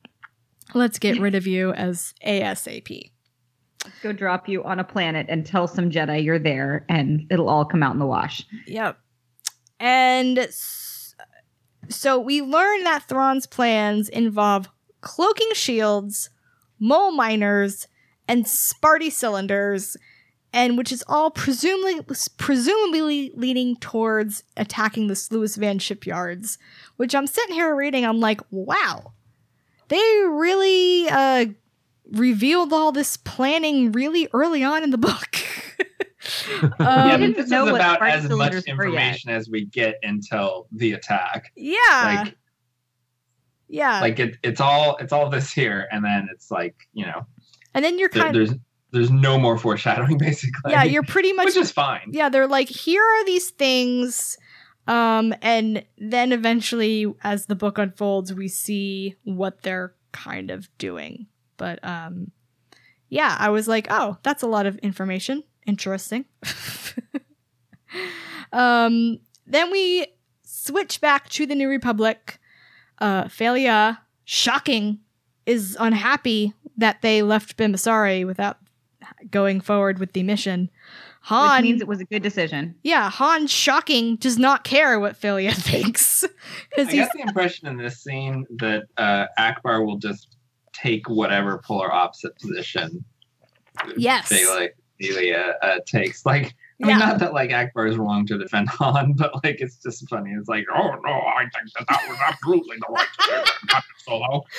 Let's get rid of you as asap
go drop you on a planet and tell some Jedi you're there, and it'll all come out in the wash.
Yep. And so we learn that Thrawn's plans involve cloaking shields, mole miners, and Spaarti cylinders, and which is all presumably presumably leading towards attacking the Sluis Van shipyards. Which I'm sitting here reading, I'm like, wow, they really uh, revealed all this planning really early on in the book. um,
yeah,
didn't
but this
know
is about as much
cylinders were yet.
information as we get until the attack.
yeah,
Like,
yeah.
like it, it's all it's all this here, and then it's like you know,
and then you're
there,
kind
there's there's no more foreshadowing basically.
yeah you're pretty much
which is fine.
yeah they're like here are these things um and then eventually as the book unfolds we see what they're kind of doing but um yeah i was like oh that's a lot of information interesting um then we switch back to the new republic uh Fey'lya, shocking is unhappy that they left Bimmisaari without going forward with the mission. Han
Which means it was a good decision.
Yeah, Han shocking does not care what Fey'lya thinks.
I
Because he's
got the impression in this scene that uh, Ackbar will just take whatever polar opposite position.
Yes.
Fey'lya, Fey'lya uh, takes. Like, I mean,
Yeah.
not that like Ackbar is wrong to defend Han, but like it's just funny. It's like, oh no, I think that that was absolutely the right decision, Captain Solo.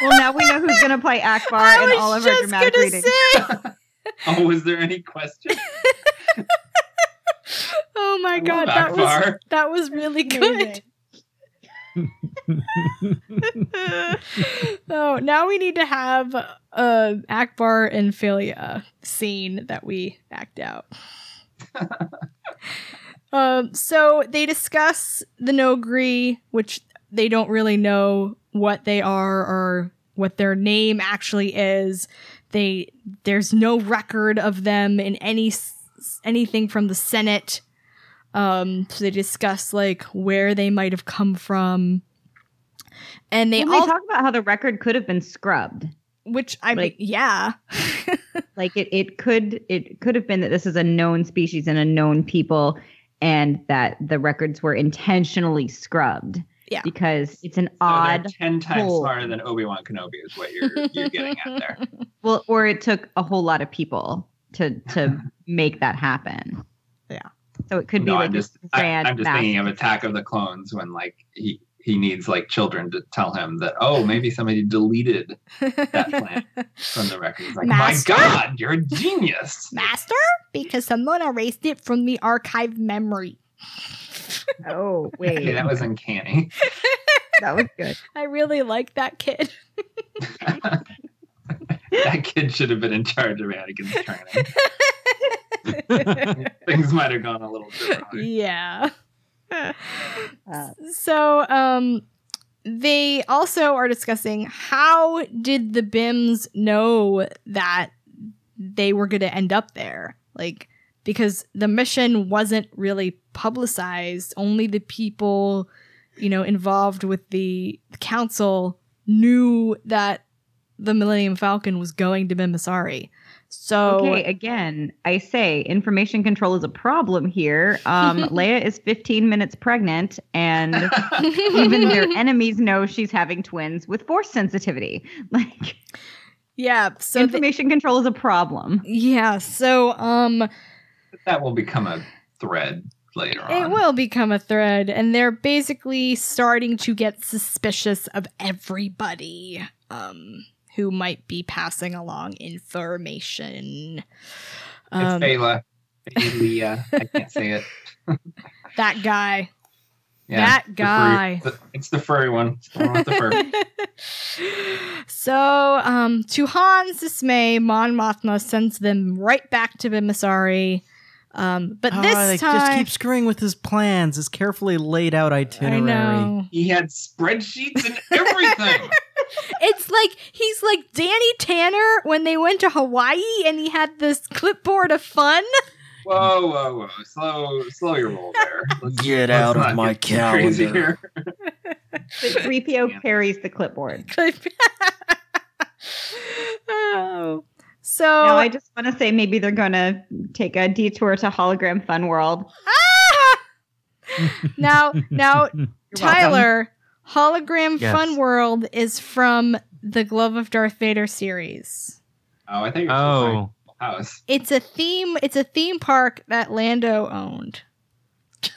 Well, now we know who's going to play Ackbar
I
in all of our dramatic readings.
Oh, was there any question?
Oh my
I
god,
love
that was that was really good. oh, now we need to have uh Ackbar and Fey'lya scene that we act out. um, so they discuss the Noghri, which they don't really know what they are or what their name actually is. They there's no record of them in any anything from the Senate. Um, so they discuss like where they might have come from, and they
Well,
all
they talk about how the record could have been scrubbed.
which I
like-
yeah,
Like it, it could it could have been that this is a known species and a known people, and that the records were intentionally scrubbed.
Yeah.
Because it's an
So
odd
ten times
hole.
smarter than Obi Wan Kenobi is what you're you're getting at there.
well, or it took a whole lot of people to to make that happen.
Yeah.
So it could be like
I'm just
a
I, I'm just
mass-
thinking of Attack of the Clones when like he he needs like children to tell him that oh maybe somebody deleted that plant from the record. He's like
Master?
my God, you're a genius.
Master, because someone erased it from the archive memory.
Oh
Okay,
wait,
that was uncanny.
that was good.
I really like that kid.
that kid should have been in charge of Anakin's training. Things might have gone a little differently.
yeah.
Uh,
so um they also are discussing how did the Bimms know that they were going to end up there? Like because the mission wasn't really publicized. Only the people you know involved with the council knew that the millennium falcon was going to Bimmisaari so
okay, again, I say information control is a problem here. Um, Leia is 15 minutes pregnant, and even their enemies know she's having twins with force sensitivity. Like
yeah so the,
information control is a problem.
yeah so um
that will become a thread later on.
It will become a thread, and they're basically starting to get suspicious of everybody um, who might be passing along information. Um,
it's Phala. Phalia. I can't say it.
that guy.
Yeah,
That
the furry-
guy.
the- it's the furry one. It's the one with the fur.
so, um, to Han's dismay, Mon Mothma sends them right back to Bimmisaari. Um, but
Oh,
this
they
time,
just keep screwing with his plans, his carefully laid out
I
itinerary.
know.
He had spreadsheets and everything.
It's like he's like Danny Tanner when they went to Hawaii and he had this clipboard of fun.
whoa, whoa, whoa! Slow, slow your roll there. Let's,
Get
let's
out of my
get
calendar.
The 3PO carries the clipboard.
oh. So
Now, I just want to say maybe they're going to take a detour to Hologram Fun World.
Ah! now now
You're
Tyler, Hologram
Yes.
Fun World is from the Glove of Darth Vader series.
Oh, I think. You're
Oh,
house.
It's a theme it's a theme park that Lando owned.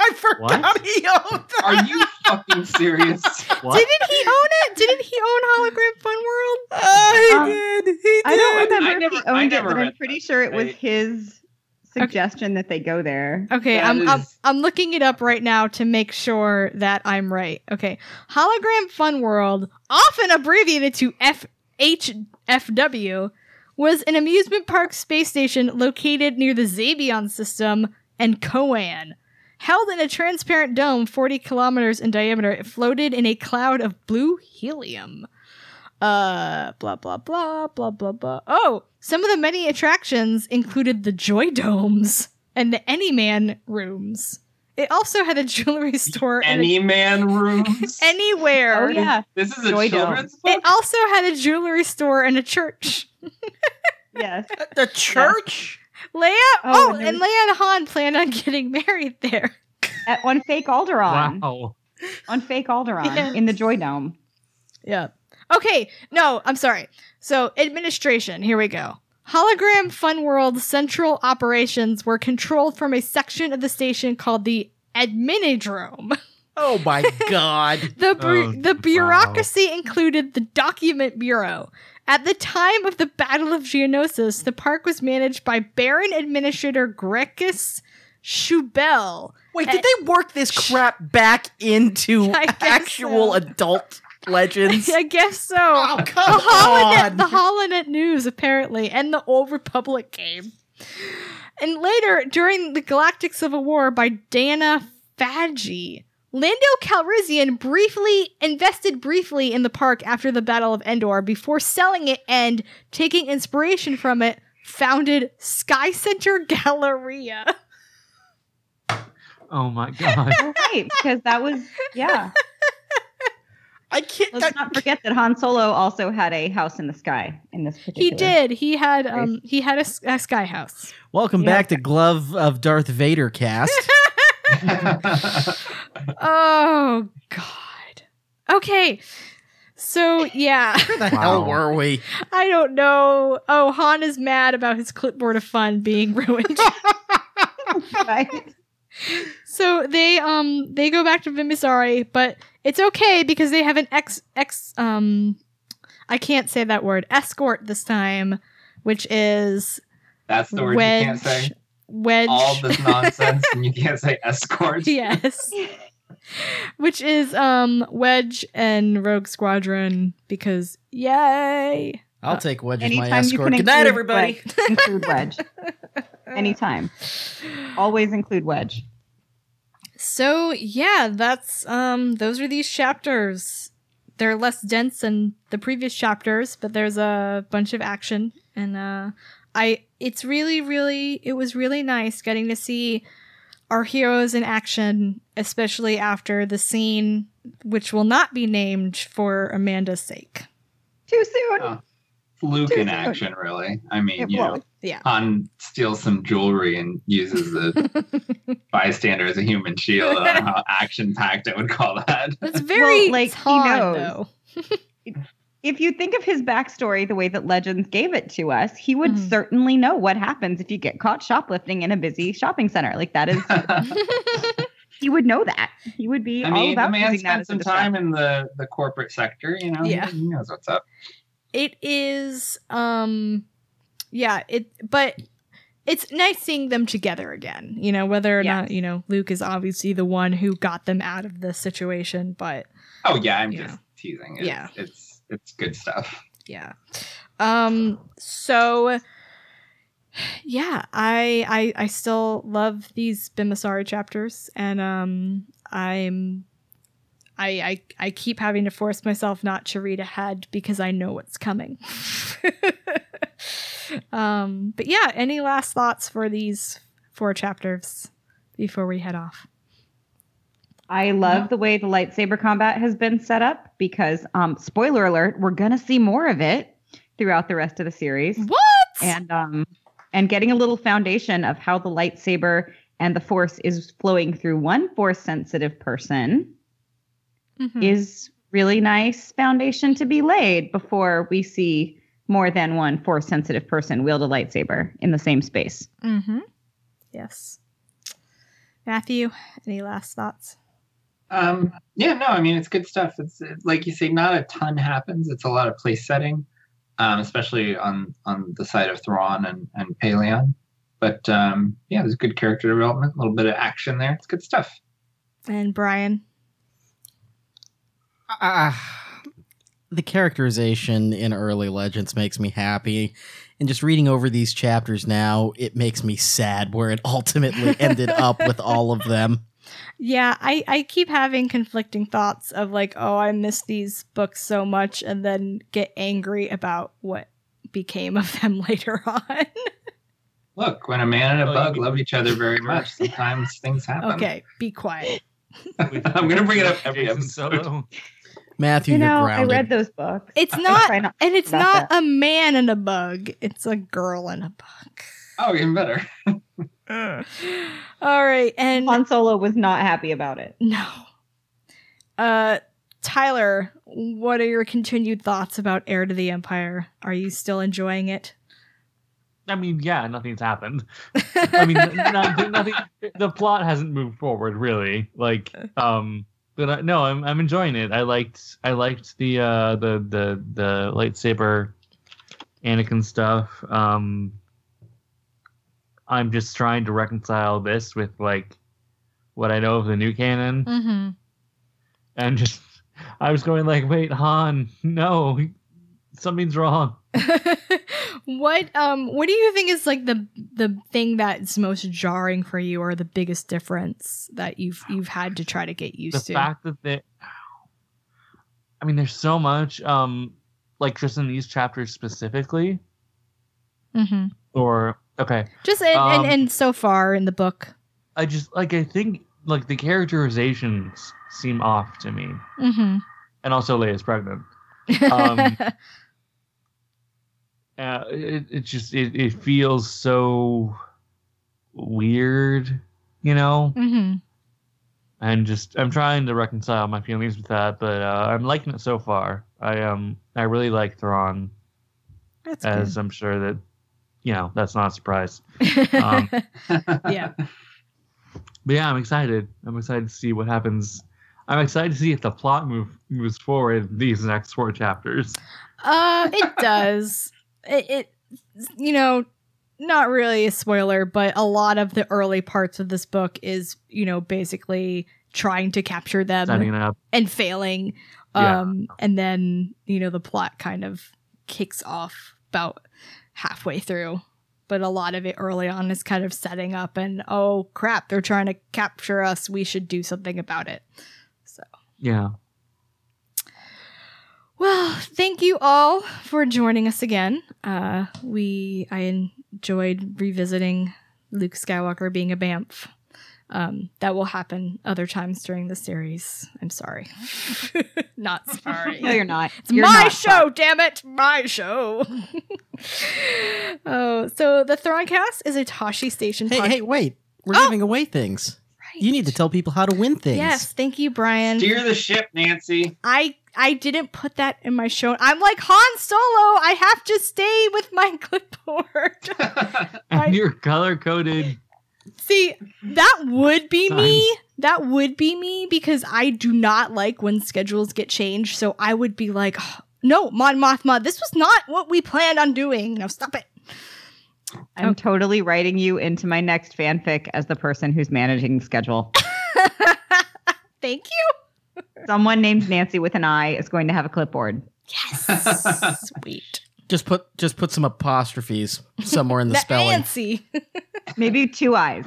I forgot
What?
he owned that.
Are you fucking serious?
what?
Didn't he own it? Didn't he own Hologram Fun World?
Oh, he
Um,
did. He
I don't remember
I
if
never-
he
I
owned it, but I'm pretty
that.
sure it was
I-
his suggestion that they go there.
Okay,
That
I'm, I'm I'm looking it up right now to make sure that I'm right. Okay, Hologram Fun World, often abbreviated to FHFW, was an amusement park space station located near the Zabion system and Koan. Held in a transparent dome 40 kilometers in diameter, it floated in a cloud of blue helium. Uh, blah, blah, blah, blah, blah, blah. Oh, some of the many attractions included the Joy Domes and the Anyman rooms. It also had a jewelry store and a-
Any man rooms.
anywhere.
Oh yeah,
This is a
Joy
children's
It
book.
also had a jewelry store and a church.
yes.
The church?
Leia. Oh,
and
and Leia and Han plan on getting married there.
At, on fake Alderaan.
Wow.
On fake Alderaan
Yeah.
in the Joy Dome.
Yeah. Okay. No, I'm sorry. So, administration. Here we go. Hologram Fun World central operations were controlled from a section of the station called the Adminidrome.
Oh my god.
The bu-
Oh,
the
wow.
bureaucracy included the Document Bureau. At the time of the Battle of Geonosis, the park was managed by Baron Administrator Grekis Schubel.
Wait, did they work this crap back into actual
so.
adult legends?
I guess so.
Oh,
the
come
Holonet,
on.
the Holonet News, apparently, and the Old Republic game. And later, during the Galactic Civil War by Dana Fadji, Lando Calrissian briefly invested briefly in the park after the Battle of Endor before selling it and taking inspiration from it, founded Sky Center Galleria.
Oh my god.
Right, because that was yeah.
I can't.
Let's not forget that Han Solo also had a house in the sky in this particular.
He did. He had um he had a sky house.
Welcome
Yeah.
back to Glove of Darth Vader cast.
Oh God. Okay. So yeah,
Where the hell were we?
I don't know. Oh, Han is mad about his clipboard of fun being ruined.
Right?
so they um they go back to Bimmisaari, but it's okay because they have an ex ex um I can't say that word escort this time, which is
That's the word
wedge
you can't say.
wedge.
All this nonsense, and you can't say escort.
yes. Which is um Wedge and Rogue Squadron because yay.
I'll take Wedge as my
Anytime you
escort.
can
Good night,
include
everybody.
Wedge, include Wedge. Anytime. Always include Wedge.
So yeah, that's um those are these chapters. They're less dense than the previous chapters, but there's a bunch of action and uh I it's really really it was really nice getting to see our heroes in action, especially after the scene which will not be named for Amanda's sake.
Too soon.
Oh, Luke
Too
in
soon.
action, really. I mean,
It
you know,
was.
Yeah.
Han steals some jewelry and uses the bystander as a human shield. I don't know how action packed I would call that.
It's very
Well, like,
it's
he knows.
though.
If you think of his backstory the way that Legends gave it to us, he would
Mhm.
certainly know what happens if you get caught shoplifting in a busy shopping center. Like that is, he would know that. He would be
I
all
mean, the
about
man
using that
spent
as
some time in the, the corporate sector, you know? he-
Yeah.
He knows what's up.
it is um yeah it but it's nice seeing them together again you know whether or not you know luke is obviously the one who got them out of the situation but
Oh, yeah, I'm
Yeah.
just teasing. It's,
Yeah.
It's, it's good stuff.
yeah um so yeah i i i still love these Bimmisaari chapters and um i'm I, I I keep having to force myself not to read ahead because I know what's coming. um, but yeah, any last thoughts for these four chapters before we head off?
I love the way the lightsaber combat has been set up because, um, spoiler alert, we're gonna see more of it throughout the rest of the series.
What?
and um and getting a little foundation of how the lightsaber and the force is flowing through one force sensitive person
Mhm.
is really nice foundation to be laid before we see more than one force sensitive person wield a lightsaber in the same space.
Mm-hmm. Yes. Matthew, any last thoughts?
Um, yeah, no, I mean it's good stuff. It's it- like you say, not a ton happens. It's a lot of place setting, um, especially on on the side of Thrawn and and Pellaeon. But um, yeah, there's good character development, a little bit of action there. It's good stuff.
And Brian.
Ah, the characterization in early legends makes me happy and just reading over these chapters now it makes me sad where it ultimately ended up with all of them
Yeah, I, I keep having conflicting thoughts of like, oh, I miss these books so much, and then get angry about what became of them later on.
Look, when a man and a
Oh,
bug love each other very much, sometimes things happen.
okay, be quiet.
I'm gonna bring it up every
Jacen
episode.
Solo.
matthew
You
you are
know, I read those books.
It's not,
not
and it's not
that.
a man and a bug. It's a girl and a bug.
Oh, even better.
All right, and
Han Solo was not happy about it.
no. Uh Tyler, what are your continued thoughts about Heir to the Empire? Are you still enjoying it?
I mean, yeah, nothing's happened. I mean, nothing, nothing. The plot hasn't moved forward really. Like, um, but I, no, I'm I'm enjoying it. I liked I liked the uh the the the lightsaber Anakin stuff. Um, I'm just trying to reconcile this with like what I know of the new canon,
Mm-hmm.
and just I was going like, wait, Han, no, something's wrong.
what um what do you think is like the the thing that's most jarring for you or the biggest difference that you've you've had to try to get used
the
to?
The fact that they i mean there's so much um like just in these chapters specifically
mm-hmm.
or okay
Just and,
Um,
and and so far in the book.
i just like i think like the characterizations seem off to me
Mm-hmm.
and also leia's pregnant Um, uh, it, it just it, it feels so weird you know
mm-hmm.
and just i'm trying to reconcile my feelings with that but uh, i'm liking it so far i um i really like Thrawn
That's
as I'm sure that you know that's not a surprise. um,
yeah.
But yeah, I'm excited. I'm excited to see what happens. I'm excited to see if the plot move moves forward these next four chapters.
Uh, it does. It, it, you know, not really a spoiler, but a lot of the early parts of this book is, you know, basically trying to capture them and failing.
Yeah.
Um, and then, you know, the plot kind of kicks off about halfway through. But a lot of it early on is kind of setting up and, oh crap, they're trying to capture us. We should do something about it.
So, yeah.
Well, thank you all for joining us again. Uh, we I enjoyed revisiting Luke Skywalker being a Banff. Um, that will happen other times during the series. I'm sorry, not sorry.
No, you're not.
It's
You're
my
not
show, damn it, my show. oh, so the Thrawncast is a Tosche Station.
Hey,
pod-
hey, wait. We're
Oh!
giving away things. You need to tell people how to win things.
Yes, thank you, Brian.
Steer the ship, Nancy.
I I didn't put that in my show. I'm like Han Solo. I have to stay with my clipboard. I-
And you're color coded.
See, that would be me. That would be me because I do not like when schedules get changed. So I would be like, "Oh, no, Mon Mothma, this was not what we planned on doing. No, stop it.
I'm totally writing you into my next fanfic as the person who's managing the schedule.
Thank you.
Someone named Nancy with an I is going to have a clipboard.
Yes. Sweet.
Just put just put some apostrophes somewhere in the spelling.
Nancy.
Maybe two eyes.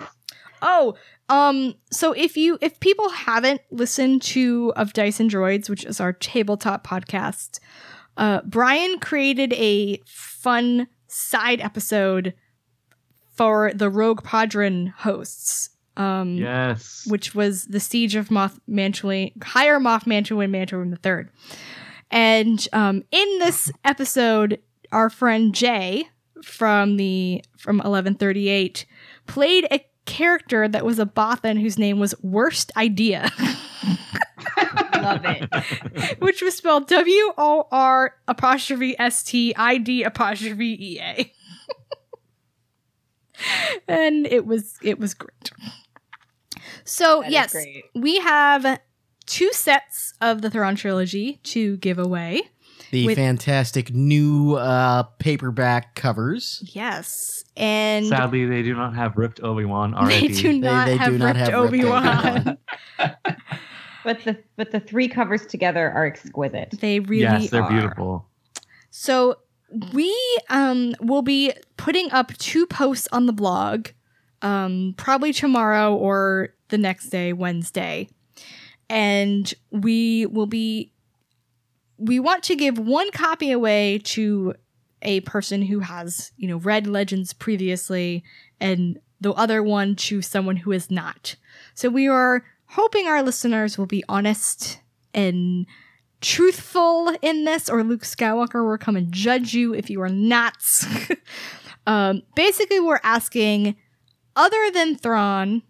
Oh, um, so if you if people haven't listened to of Dice and Droids, which is our tabletop podcast, uh, Brian created a fun side episode for the Rogue Podron hosts. Um,
Yes.
which was the siege of Moth Mantuan, higher Moth Mantuan Mantuan the Third. And um, in this episode, our friend Jay from the from eleven thirty eight played a character that was a Bothan whose name was Worst Idea,
Love it.
which was spelled W O R apostrophe S T I D apostrophe E A. and it was it was great. So
That is
yes, we have two sets of the Thrawn trilogy to give away.
The
With-
fantastic new uh, paperback covers.
Yes, and
Sadly, they do not have ripped Obi Wan
they do not
they
have
do not
ripped
have ripped
Obi Wan.
Obi-Wan.
But the but the three covers together are exquisite.
they really
yes, they're
are.
beautiful.
So we um will be putting up two posts on the blog, um probably tomorrow or the next day, Wednesday, and we will be. We want to give one copy away to a person who has, you know, read Legends previously, and the other one to someone who is not. So we are hoping our listeners will be honest and truthful in this, or Luke Skywalker will come and judge you if you are not. Um, basically, we're asking, other than Thrawn,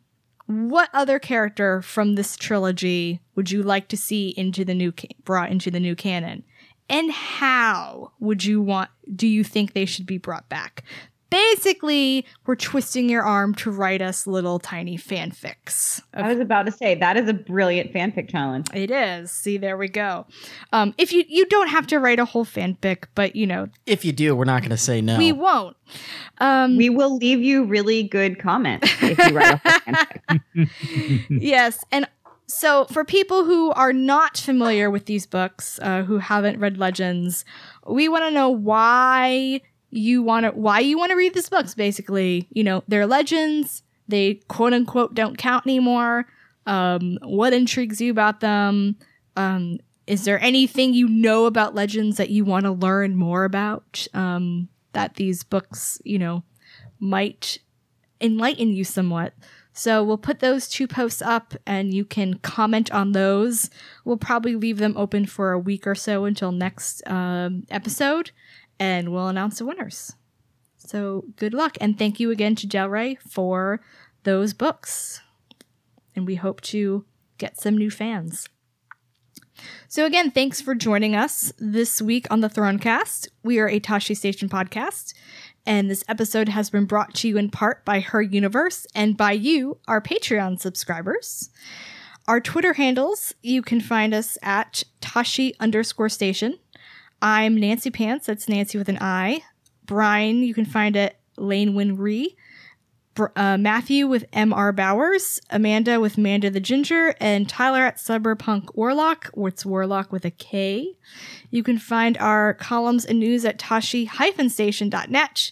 what other character from this trilogy would you like to see into the new ca- brought into the new canon, and how would you want? Do you think they should be brought back? Basically, we're twisting your arm to write us little tiny fanfics. of
I was about to say that is a brilliant fanfic challenge.
it is. See, there we go. Um, if you you don't have to write a whole fanfic, but you know
If you do, we're not going to say no.
we won't. Um,
We will leave you really good comments if you write a whole fanfic.
yes, and so for people who are not familiar with these books, uh, who haven't read Legends, we want to know why you want to why you want to read these books. Basically, you know, they're legends. They quote unquote don't count anymore. Um, what intrigues you about them? Um, is there anything you know about legends that you want to learn more about? Um, that these books, you know, might enlighten you somewhat. So we'll put those two posts up and you can comment on those. We'll probably leave them open for a week or so until next um, episode and we'll announce the winners. So good luck and thank you again to Del Rey for those books. And we hope to get some new fans. So again, thanks for joining us this week on the Thrawncast. We are a Tosche Station podcast, and this episode has been brought to you in part by Her Universe and by you, our Patreon subscribers. Our Twitter handles, you can find us at Tosche underscore station. I'm Nancy Pants, that's Nancy with an I. Brian, you can find at Lane Winry. Br- uh, Matthew with M.R. Bowers, Amanda with Manda the Ginger, and Tyler at Cyberpunk Warlock, or it's Warlock with a K. You can find our columns and news at tosche-station.net.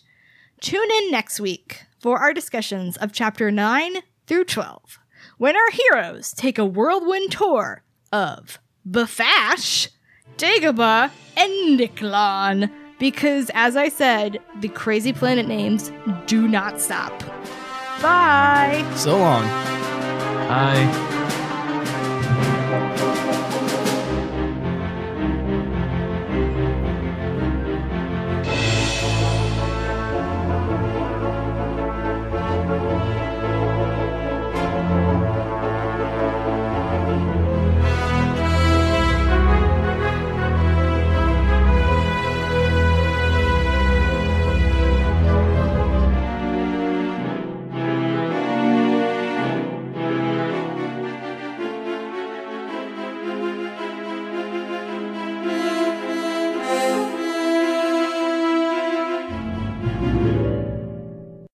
Tune in next week for our discussions of Chapter 9 through 12, when our heroes take a whirlwind tour of Bafash, Dagobah, and Niklon. Because, as I said, the crazy planet names do not stop. Bye!
So long.
Hi.